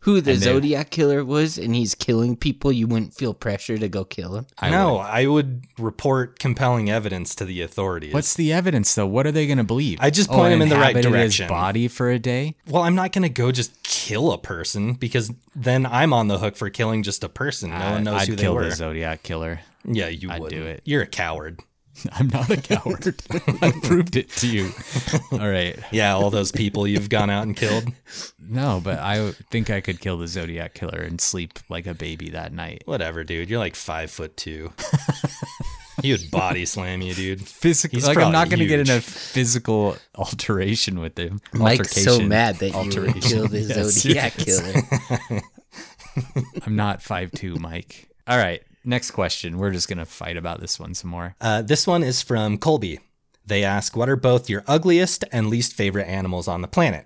who the And they- Zodiac killer was and he's killing people, you wouldn't feel pressure to go kill him. I no, would. I would report compelling evidence to the authorities. What's the evidence though? What are they going to believe? I just Oh, point him in the right direction. His body for a day. well, I'm not going to go just kill a person because then I'm on the hook for killing just a person. No one knows I'd who they kill the Zodiac killer. Yeah, you I'd would. do it. You're a coward. (laughs) I'm not a coward. (laughs) (laughs) I proved it to you. All right. Yeah, all those people you've gone out and killed. No, but I think I could kill the Zodiac killer and sleep like a baby that night. Whatever, dude. You're like five foot two. he would body slam you, dude. Physically, like I'm not going to get in a huge. pisical alteration with him. Mike's so Altercation. mad that you killed the Yes. Zodiac killer. I'm not five two, Mike. All right. Next question. We're just going to fight about this one some more. Uh, this one is from Colby. They ask, What are both your ugliest and least favorite animals on the planet?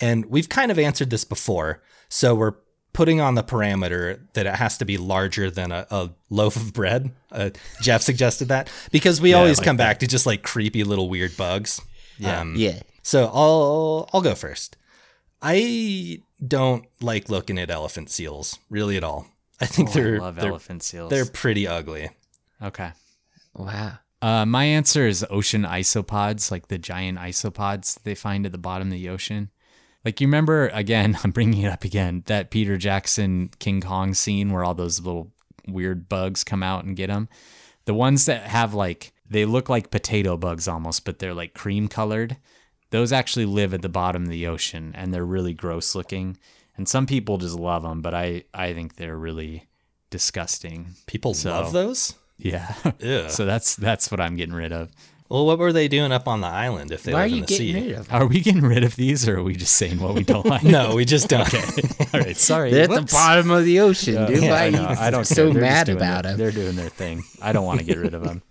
And we've kind of answered this before. So we're putting on the parameter that it has to be larger than a, a loaf of bread. Uh, Jeff suggested that because we I always like come that. back to just like creepy little weird bugs. Yeah. Um, Yeah. so I'll I'll go first. I don't like looking at elephant seals really at all. I think Oh, they're I love they're, elephant seals. they're pretty ugly. okay. Wow. Uh, my answer is ocean isopods, like the giant isopods they find at the bottom of the ocean. Like you remember again, (laughs) I'm bringing it up again, that Peter Jackson King Kong scene where all those little weird bugs come out and get them. The ones that have like they look like potato bugs almost, but they're like cream colored. Those actually live at the bottom of the ocean and they're really gross looking. And some people just love them, but I I think they're really disgusting. People So- love those. Yeah. Ugh. (laughs) so that's that's what I'm getting rid of. Well, what were they doing up on the island if they Why are live in the getting sea? rid of them? Are we getting rid of these, or are we just saying what we don't (laughs) like? No, we just don't. (laughs) All right, sorry. They're at the bottom of the ocean, dude. Yeah, Why I, are know. I don't so care. Mad about their- them? They're doing their thing. I don't want to get rid of them.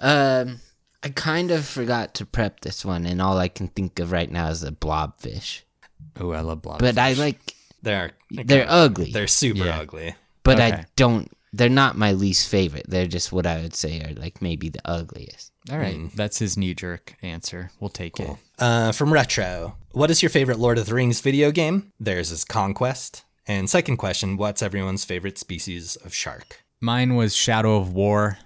Um, I kind of forgot to prep this one, and all I can think of right now is a blobfish. Oh, I love blobfish. But I like They're they're ugly. they're super Yeah. ugly. but okay. I don't. They're not my least favorite. They're just what I would say are like maybe the ugliest. All right, Mm. that's his knee jerk answer. We'll take it. Uh, from Retro, what is your favorite Lord of the Rings video game? Theirs is Conquest. And second question, what's everyone's favorite species of shark? Mine was Shadow of War,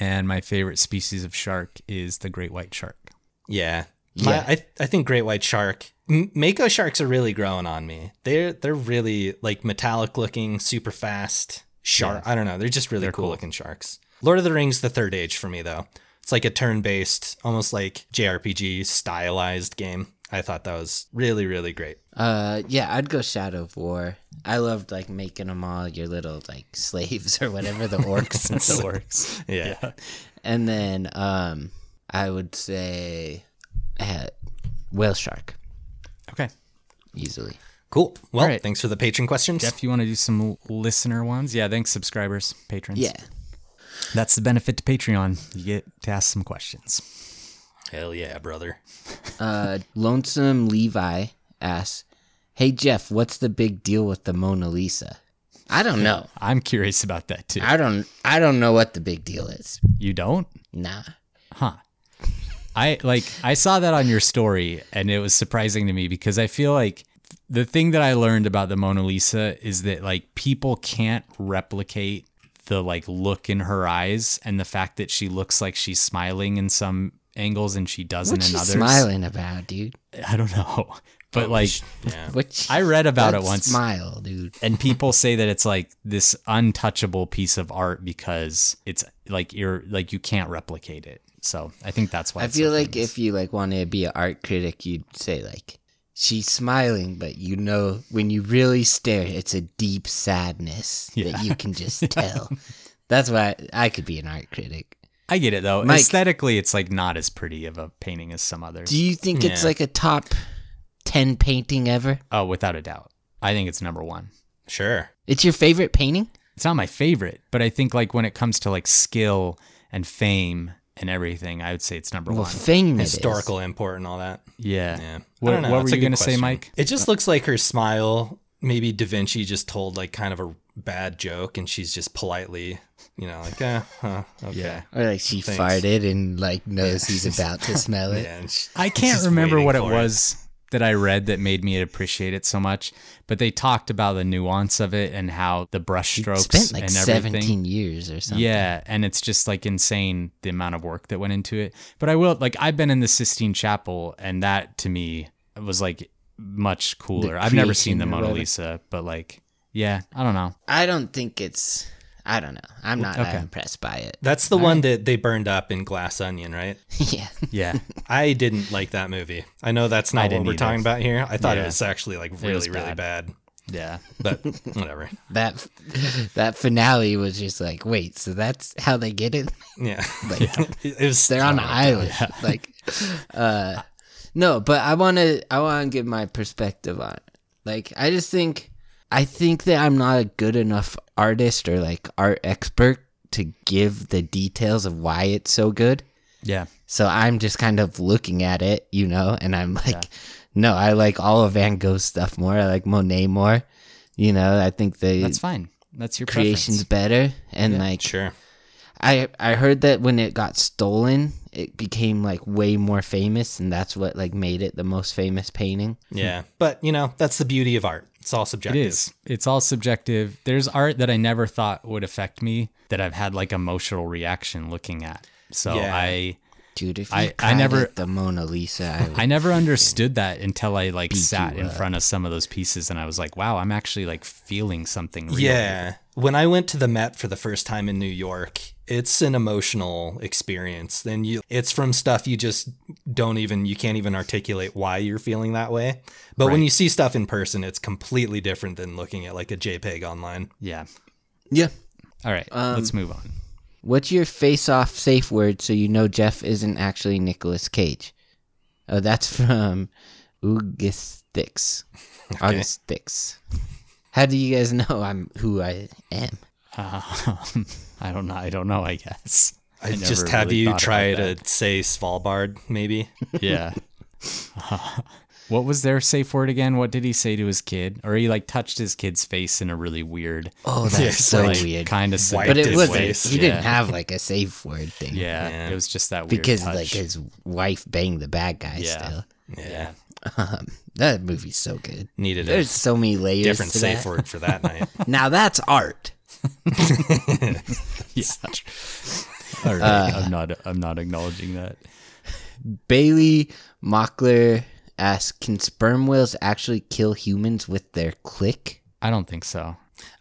and my favorite species of shark is the great white shark. Yeah. My, Yeah. I, I think great white shark. Mako sharks are really growing on me. They're they're really like metallic looking, super fast shark. I don't know. They're just really They're cool, cool. looking sharks. Lord of the Rings, the third age for me though. It's like a turn based, almost like JRPG stylized game. I thought that was really really great. Uh, yeah, I'd go Shadow of War. I loved like making them all your little like (laughs) slaves or whatever the (laughs) orcs and The stuff. works. (laughs) Yeah. And then um, I would say uh, whale shark Okay, easily. Cool. Well, All right. thanks for the patron questions. Jeff, you want to do some listener ones? Yeah, thanks, subscribers, patrons. Yeah. that's the benefit to Patreon. You get to ask some questions. Hell yeah, brother. Uh, Lonesome Levi asks, "Hey Jeff, what's the big deal with the Mona Lisa?" I don't know. (laughs) I'm curious about that too. I don't. I don't know what the big deal is. You don't? Nah. Huh. I like I saw that on your story and it was surprising to me because I feel like the thing that I learned about the Mona Lisa is that like people can't replicate the like look in her eyes and the fact that she looks like she's smiling in some angles and she doesn't What's in she others. smiling about, dude? I don't know. (laughs) But like Yeah. What? I read about it once. Smile, dude. and people say that it's like this untouchable piece of art because it's like you're like you can't replicate it. So I think that's why I feel so like famous. if you like wanted to be an art critic, you'd say like she's smiling, but you know when you really stare, it's a deep sadness Yeah. that you can just (laughs) tell. That's why I could be an art critic. I get it though. Mike- Aesthetically, it's like not as pretty of a painting as some others. Do you think it's like a top ten painting ever? oh, without a doubt. I think it's number one. Sure. It's your favorite painting? It's not my favorite, but I think like when it comes to like skill and fame and everything, I would say it's number Well, one. Thing. Historical import and all that. yeah. Yeah. I What, don't know. what That's were you gonna say. Mike? It just looks like her smile. Maybe Da Vinci just told like kind of a bad joke, and she's just politely, you know, like, eh, huh, okay. Yeah. Or like she Thanks. farted and like knows he's (laughs) about to smell it. Yeah, she- I can't remember what it for was that I read that made me appreciate it so much, but they talked about the nuance of it and how the brush strokes Spent like and everything. seventeen years or something. Yeah, and it's just like insane the amount of work that went into it. But I will like I've been in the Sistine Chapel, and that to me was like much cooler. I've never seen the Mona. Lisa, but like, yeah, I don't know. I don't think it's. I don't know. I'm not that impressed by it. That's the one that they burned up in Glass Onion, right? (laughs) yeah. Yeah, I didn't like that movie. I know that's not what we're either. talking about here. I thought it was actually like really, really bad. bad. yeah. But (laughs) whatever. That that finale was just like, wait, so that's how they get it? (laughs) Yeah. Like It was they're on an island. Like uh no, but I wanna I wanna give my perspective on it. Like I just think I think that I'm not a good enough artist or like art expert to give the details of why it's so good. Yeah. So I'm just kind of looking at it, you know, and I'm like, no, I like all of Van Gogh's stuff more. I like Monet more. You know, I think the That's fine. That's your creation's preference. better. And like, Sure. I I heard that when it got stolen, it became like way more famous, and that's what like made it the most famous painting. Yeah. (laughs) But, you know, that's the beauty of art. It's all subjective. is. It's all subjective. There's art that I never thought would affect me that I've had like emotional reaction looking at. So Yeah. I Dude, if you I- I, I never- the Mona Lisa, I, (laughs) I never understood that until I like sat in up. front of some of those pieces and I was like, wow, I'm actually like feeling something real. Yeah. When I went to the Met for the first time in New York, it's an emotional experience. Then you it's from stuff you just don't even you can't even articulate why you're feeling that way. But when you see stuff in person, it's completely different than looking at like a JPEG online. Yeah. yeah. All right. Um, let's move on. What's your face-off safe word so you know Jeff isn't actually Nicolas Cage? Oh, that's (laughs) from Augustix. Augustix. How do you guys know I'm who I am? Um, I don't know. I don't know, I guess. I, never just have really you try about to say Svalbard, maybe. Yeah. (laughs) (laughs) what was their safe word again? What did he say to his kid? Or he like touched his kid's face in a really weird, Oh, that's Yeah, so like, weird. kind of Wiped But it his was face. he didn't have like a safe word thing. Yeah, Yeah. it was just that weird because touch. like his wife banged the bad guy Yeah. still. yeah. Um, that movie's so good. Needed a There's so many layers different to safe that. word for that night. (laughs) Now that's art. (laughs) Yeah. All right. I'm not. I'm not acknowledging that. Bailey Mockler asks, "Can sperm whales actually kill humans with their click?" I don't think so.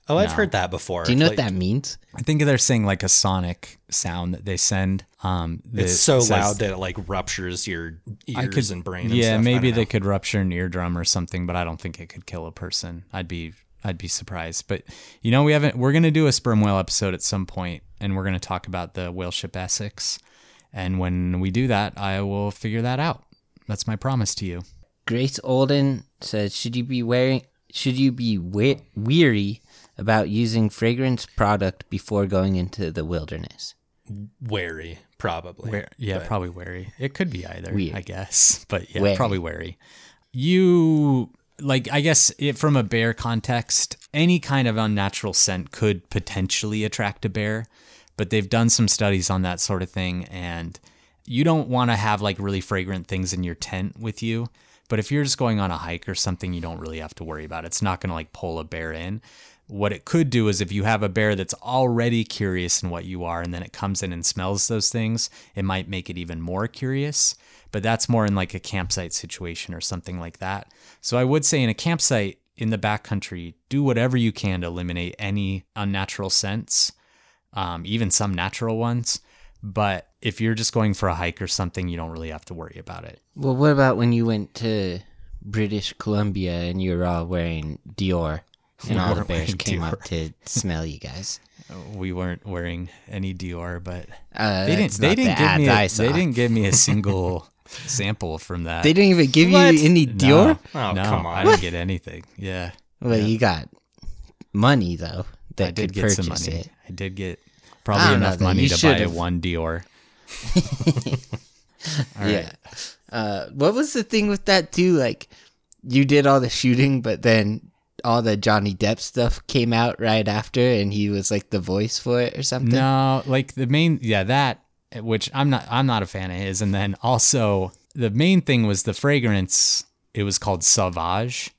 Oh, I've No. heard that before. Do you know Like, what that means? I think they're saying like a sonic sound that they send. Um, that It's so says- loud that it like ruptures your ears could, and brain. And yeah, stuff. Maybe they know. could rupture an eardrum or something, but I don't think it could kill a person. I'd be I'd be surprised. But you know, we haven't. We're gonna do a sperm whale episode at some point, and we're gonna talk about the whale ship Essex. And when we do that, I will figure that out. That's my promise to you. Grace Olden says, "Should you be wearing? Should you be we- weary about using fragrance product before going into the wilderness?" wary, probably. Where, yeah, But- probably wary. It could be either, Weird. I guess. (laughs) But yeah, Wary. probably wary. You like I guess it, from a bear context, any kind of unnatural scent could potentially attract a bear, but they've done some studies on that sort of thing and you don't want to have like really fragrant things in your tent with you. But if you're just going on a hike or something, you don't really have to worry about it. It's not going to like pull a bear in. What it could do is if you have a bear that's already curious in what you are and then it comes in and smells those things, it might make it even more curious. But that's more in like a campsite situation or something like that. So I would say in a campsite in the backcountry, do whatever you can to eliminate any unnatural scents, um, even some natural ones. But if you're just going for a hike or something, you don't really have to worry about it. Well, what about when you went to British Columbia and you were all wearing Dior, (laughs) and We all the bears came Dior. up to (laughs) smell you guys? We weren't wearing any Dior, but Uh, they didn't. They didn't the give me. ads A, I saw. they didn't give me a (laughs) single sample from that. They didn't even give What? you any Dior. Oh, no, come on! I didn't get anything. Yeah, Well, you got money though that I did could get purchase some money. it. I did get I probably don't know, enough money to buy should've- one Dior. (laughs) All yeah. Uh, what was the thing with that too? Like, you did all the shooting, but then all the Johnny Depp stuff came out right after, and he was like the voice for it or something. No, like the main yeah, that which I'm not I'm not a fan of his and then also the main thing was the fragrance it was called Sauvage.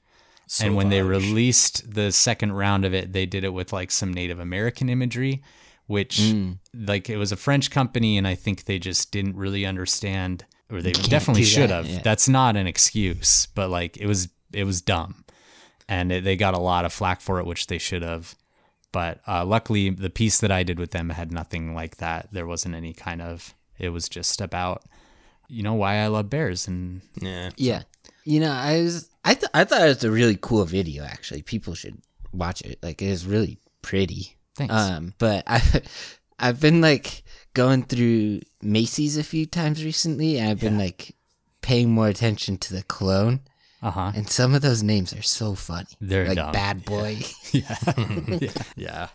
And when they released the second round of it, they did it with like some Native American imagery, which Mm. like it was a French company and I think they just didn't really understand or they can't definitely should that, have. yeah. That's not an excuse, but like it was it was dumb. And it, they got a lot of flack for it, which they should have. But uh, luckily, the piece that I did with them had nothing like that. There wasn't any kind of. It was just about, you know, why I love bears, and Yeah. Yeah. You know, I was I th- I thought it was a really cool video. Actually, people should watch it. Like, it is really pretty. Thanks. Um, but I (laughs) I've been like going through Macy's a few times recently, and I've been like paying more attention to the cologne. Uh huh. and some of those names are so funny. They're like dumb. Bad Boy. (laughs) (laughs) Yeah. yeah. Yeah.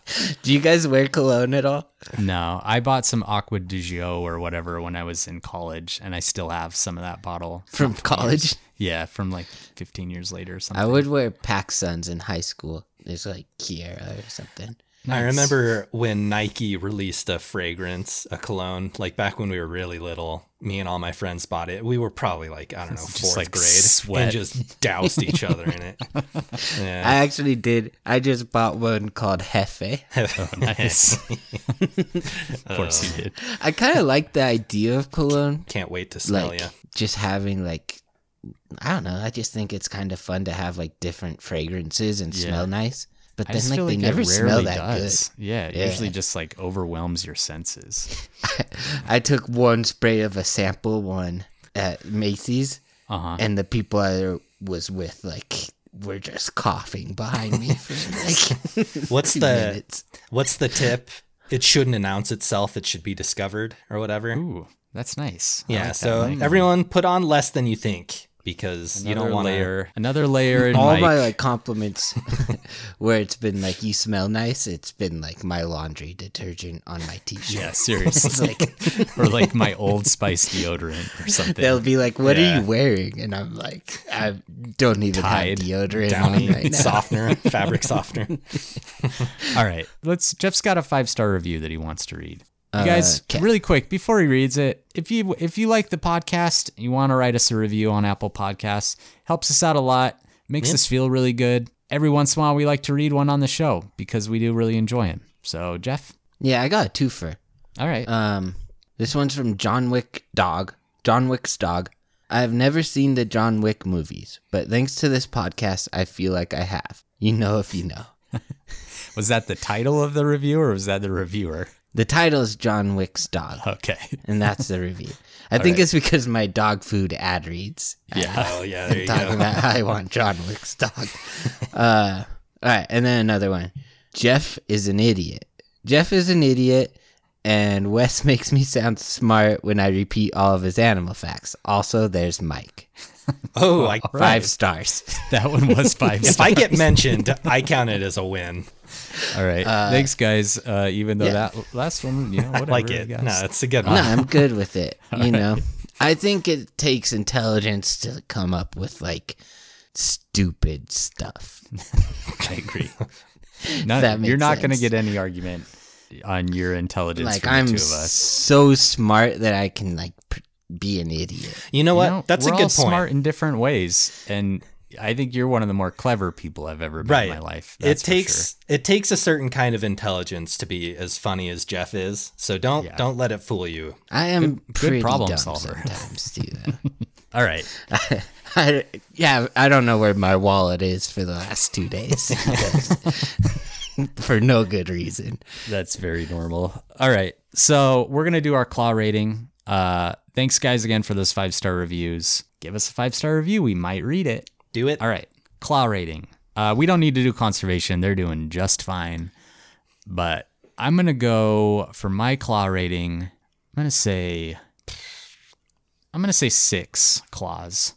Do you guys wear cologne at all? No, I bought some Acqua di Gio or whatever when I was in college, and I still have some of that bottle From college? Yeah, from like 15 years later or something. I would wear Pac Suns in high school. There's like Kiera or something. I remember when Nike released a fragrance, a cologne, like back when we were really little. Me and all my friends bought it. We were probably like I don't know, (laughs) fourth like, grade, sweat. and just doused each other in it. (laughs) Yeah. I actually did. I just bought one called Hefe. (laughs) Oh, nice. of course you did. I kind of like the idea of cologne, Can't wait to smell like you. just having like I don't know. I just think it's kind of fun to have like different fragrances and Yeah. smell nice. But I then just like they like never it smell that does. Yeah, it Yeah. usually just like overwhelms your senses. (laughs) I took one spray of a sample one at Macy's, Uh huh. and the people I was with like were just coughing behind me for (laughs) like What's (laughs) the minutes. what's the tip? It shouldn't announce itself. It should be discovered or whatever. Ooh, that's nice. I yeah. like so Mike. everyone put on less than you think because you don't want layer, another layer in all Mike. my like compliments (laughs) where it's been like you smell nice it's been like my laundry detergent on my t-shirt yeah, seriously. (laughs) like (laughs) or like my Old Spice deodorant or something. they'll be like what Yeah. are you wearing and i'm like i don't even Tide, have deodorant Downy on right now softener, fabric softener. All right, let's. Jeff's got a five star review that he wants to read. You Uh, guys, 'kay. really quick before he reads it, if you if you like the podcast, you want to write us a review on Apple Podcasts, helps us out a lot, makes us feel really good. Every once in a while, we like to read one on the show because we do really enjoy them. So, Jeff, yeah i got a twofer all right, um this one's from john wick dog john wick's dog i have never seen the john wick movies but thanks to this podcast i feel like i have you know if you know (laughs) was that the title of the review or was that the reviewer? The title is john wick's dog Okay, and that's the review. (laughs) I think it's because my dog food ad reads. yeah, Oh yeah, there you talking go. about how I want John Wick's dog. (laughs) Uh, all right, and then another one. Jeff is an idiot. Jeff is an idiot, and Wes (laughs) makes me sound smart when I repeat all of his animal facts. Also, there's Mike. Oh, I, Five stars. that one was five. if. I get mentioned, I count it as a win. (laughs) All right, thanks guys. Uh, even though yeah. that last one, you know, (laughs) whatever. like it. guess. No, it's a good one. no. I'm good with it. (laughs) You know, I think it takes intelligence to come up with like stupid stuff. I agree. Not, That you're not going to get any argument on your intelligence like from the I'm two of us. so smart that I can like be an idiot. You know what? You know, That's we're a good all point. smart in different ways, and I think you're one of the more clever people I've ever met right. in my life. it That's for takes it takes a certain kind of intelligence to be as funny as Jeff is. So don't Yeah. don't let it fool you. I am good pretty problem dumb solver. sometimes too. (laughs) Though. sure. All right, (laughs) I, yeah, I don't know where my wallet is for the last two days (laughs) for no good reason. that's very normal. All right, so we're gonna do our claw rating. Uh, thanks guys again for those five star reviews. Give us a five star review. We might read it. Do it. All right, claw rating. Uh, we don't need to do conservation; they're doing just fine. But I'm gonna go for my claw rating. I'm gonna say, I'm gonna say six claws.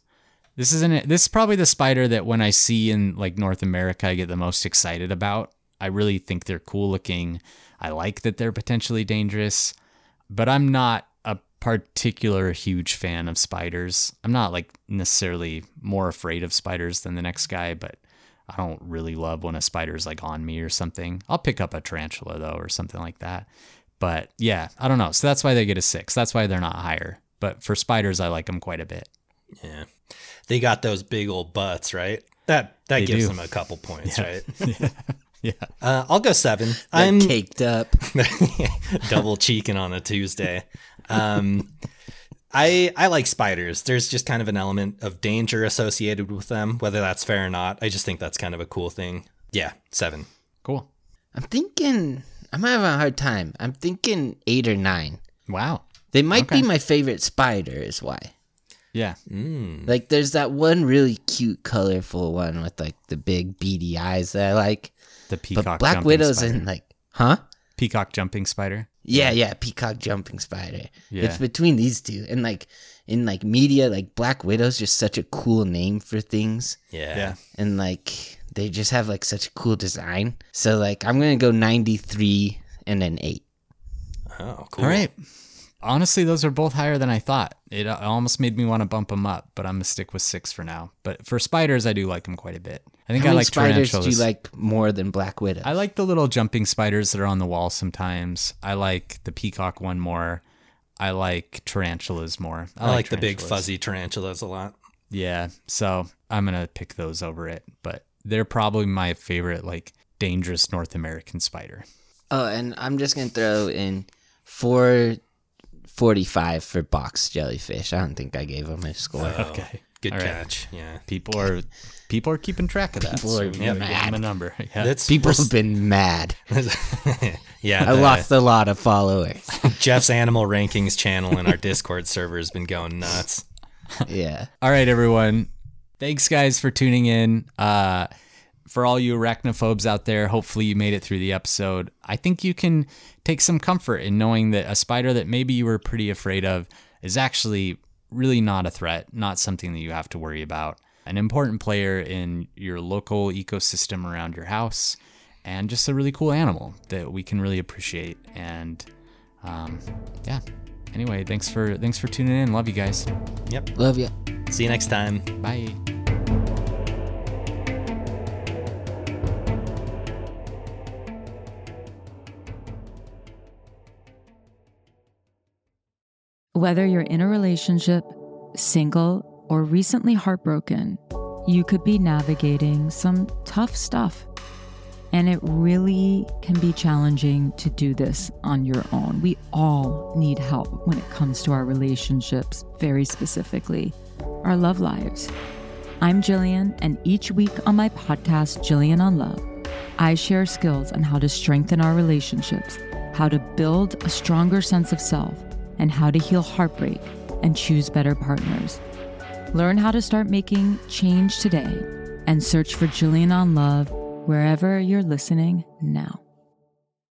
This isn't. This is probably the spider that when I see in like North America, I get the most excited about. I really think they're cool looking. I like that they're potentially dangerous, but I'm not particular huge fan of spiders. I'm not like necessarily more afraid of spiders than the next guy, but I don't really love when a spider's like on me or something. I'll pick up a tarantula though or something like that. But yeah, I don't know. So that's why they get a six. That's why they're not higher. But for spiders, I like them quite a bit. Yeah. They got those big old butts, right? That that They gives do. them a couple points, right? (laughs) Yeah. Uh, I'll go seven. I'm I'm caked up. (laughs) double cheeking on a Tuesday. Um, I I like spiders. There's just kind of an element of danger associated with them, whether that's fair or not. I just think that's kind of a cool thing. Yeah, seven. Cool. I'm thinking. I'm having a hard time. I'm thinking eight or nine. Wow. They might Okay. be my favorite spider. Is why. Yeah. Like, there's that one really cute, colorful one with like the big beady eyes that I like. The peacock But Black jumping Widow's spider. in like, huh? peacock jumping spider. Yeah, yeah, peacock jumping spider. Yeah. It's between these two. And like in like media, like Black Widow's just such a cool name for things. Yeah. Yeah. And like they just have like such a cool design. So like I'm gonna go 93 and then eight. Oh, cool. All right. Honestly, those are both higher than I thought. It uh, almost made me want to bump them up, but I'm gonna stick with six for now. But for spiders, I do like them quite a bit. I think How I many like spiders do you like more than Black Widow? I like the little jumping spiders that are on the wall sometimes. I like the peacock one more. I like tarantulas more. I like the big fuzzy tarantulas a lot. Yeah, so I'm gonna pick those over it. But they're probably my favorite, like dangerous North American spider. Oh, and I'm just gonna throw in four forty-five for box jellyfish. I don't think I gave them a score. Oh, okay, Good All right. catch. Yeah. People are people are keeping track of that. People are we gotta give mad. a number. (laughs) Yeah. That's People we're- have been mad. (laughs) yeah. I the- lost a lot of followers. (laughs) Jeff's animal rankings channel in our Discord server has been going nuts. yeah. All right, everyone. Thanks, guys, for tuning in. Uh, for all you arachnophobes out there, hopefully you made it through the episode. I think you can take some comfort in knowing that a spider that maybe you were pretty afraid of is actually really not a threat, not something that you have to worry about. An important player in your local ecosystem around your house, and just a really cool animal that we can really appreciate. And um, yeah. Anyway, thanks for thanks for tuning in. Love you guys. Yep. Love you. See you next time. Bye. Whether you're in a relationship, single, or recently heartbroken, you could be navigating some tough stuff. And it really can be challenging to do this on your own. We all need help when it comes to our relationships, very specifically, our love lives. I'm Jillian, and each week on my podcast, Jillian on Love, I share skills on how to strengthen our relationships, how to build a stronger sense of self, and how to heal heartbreak and choose better partners. Learn how to start making change today and search for Jillian on Love wherever you're listening now.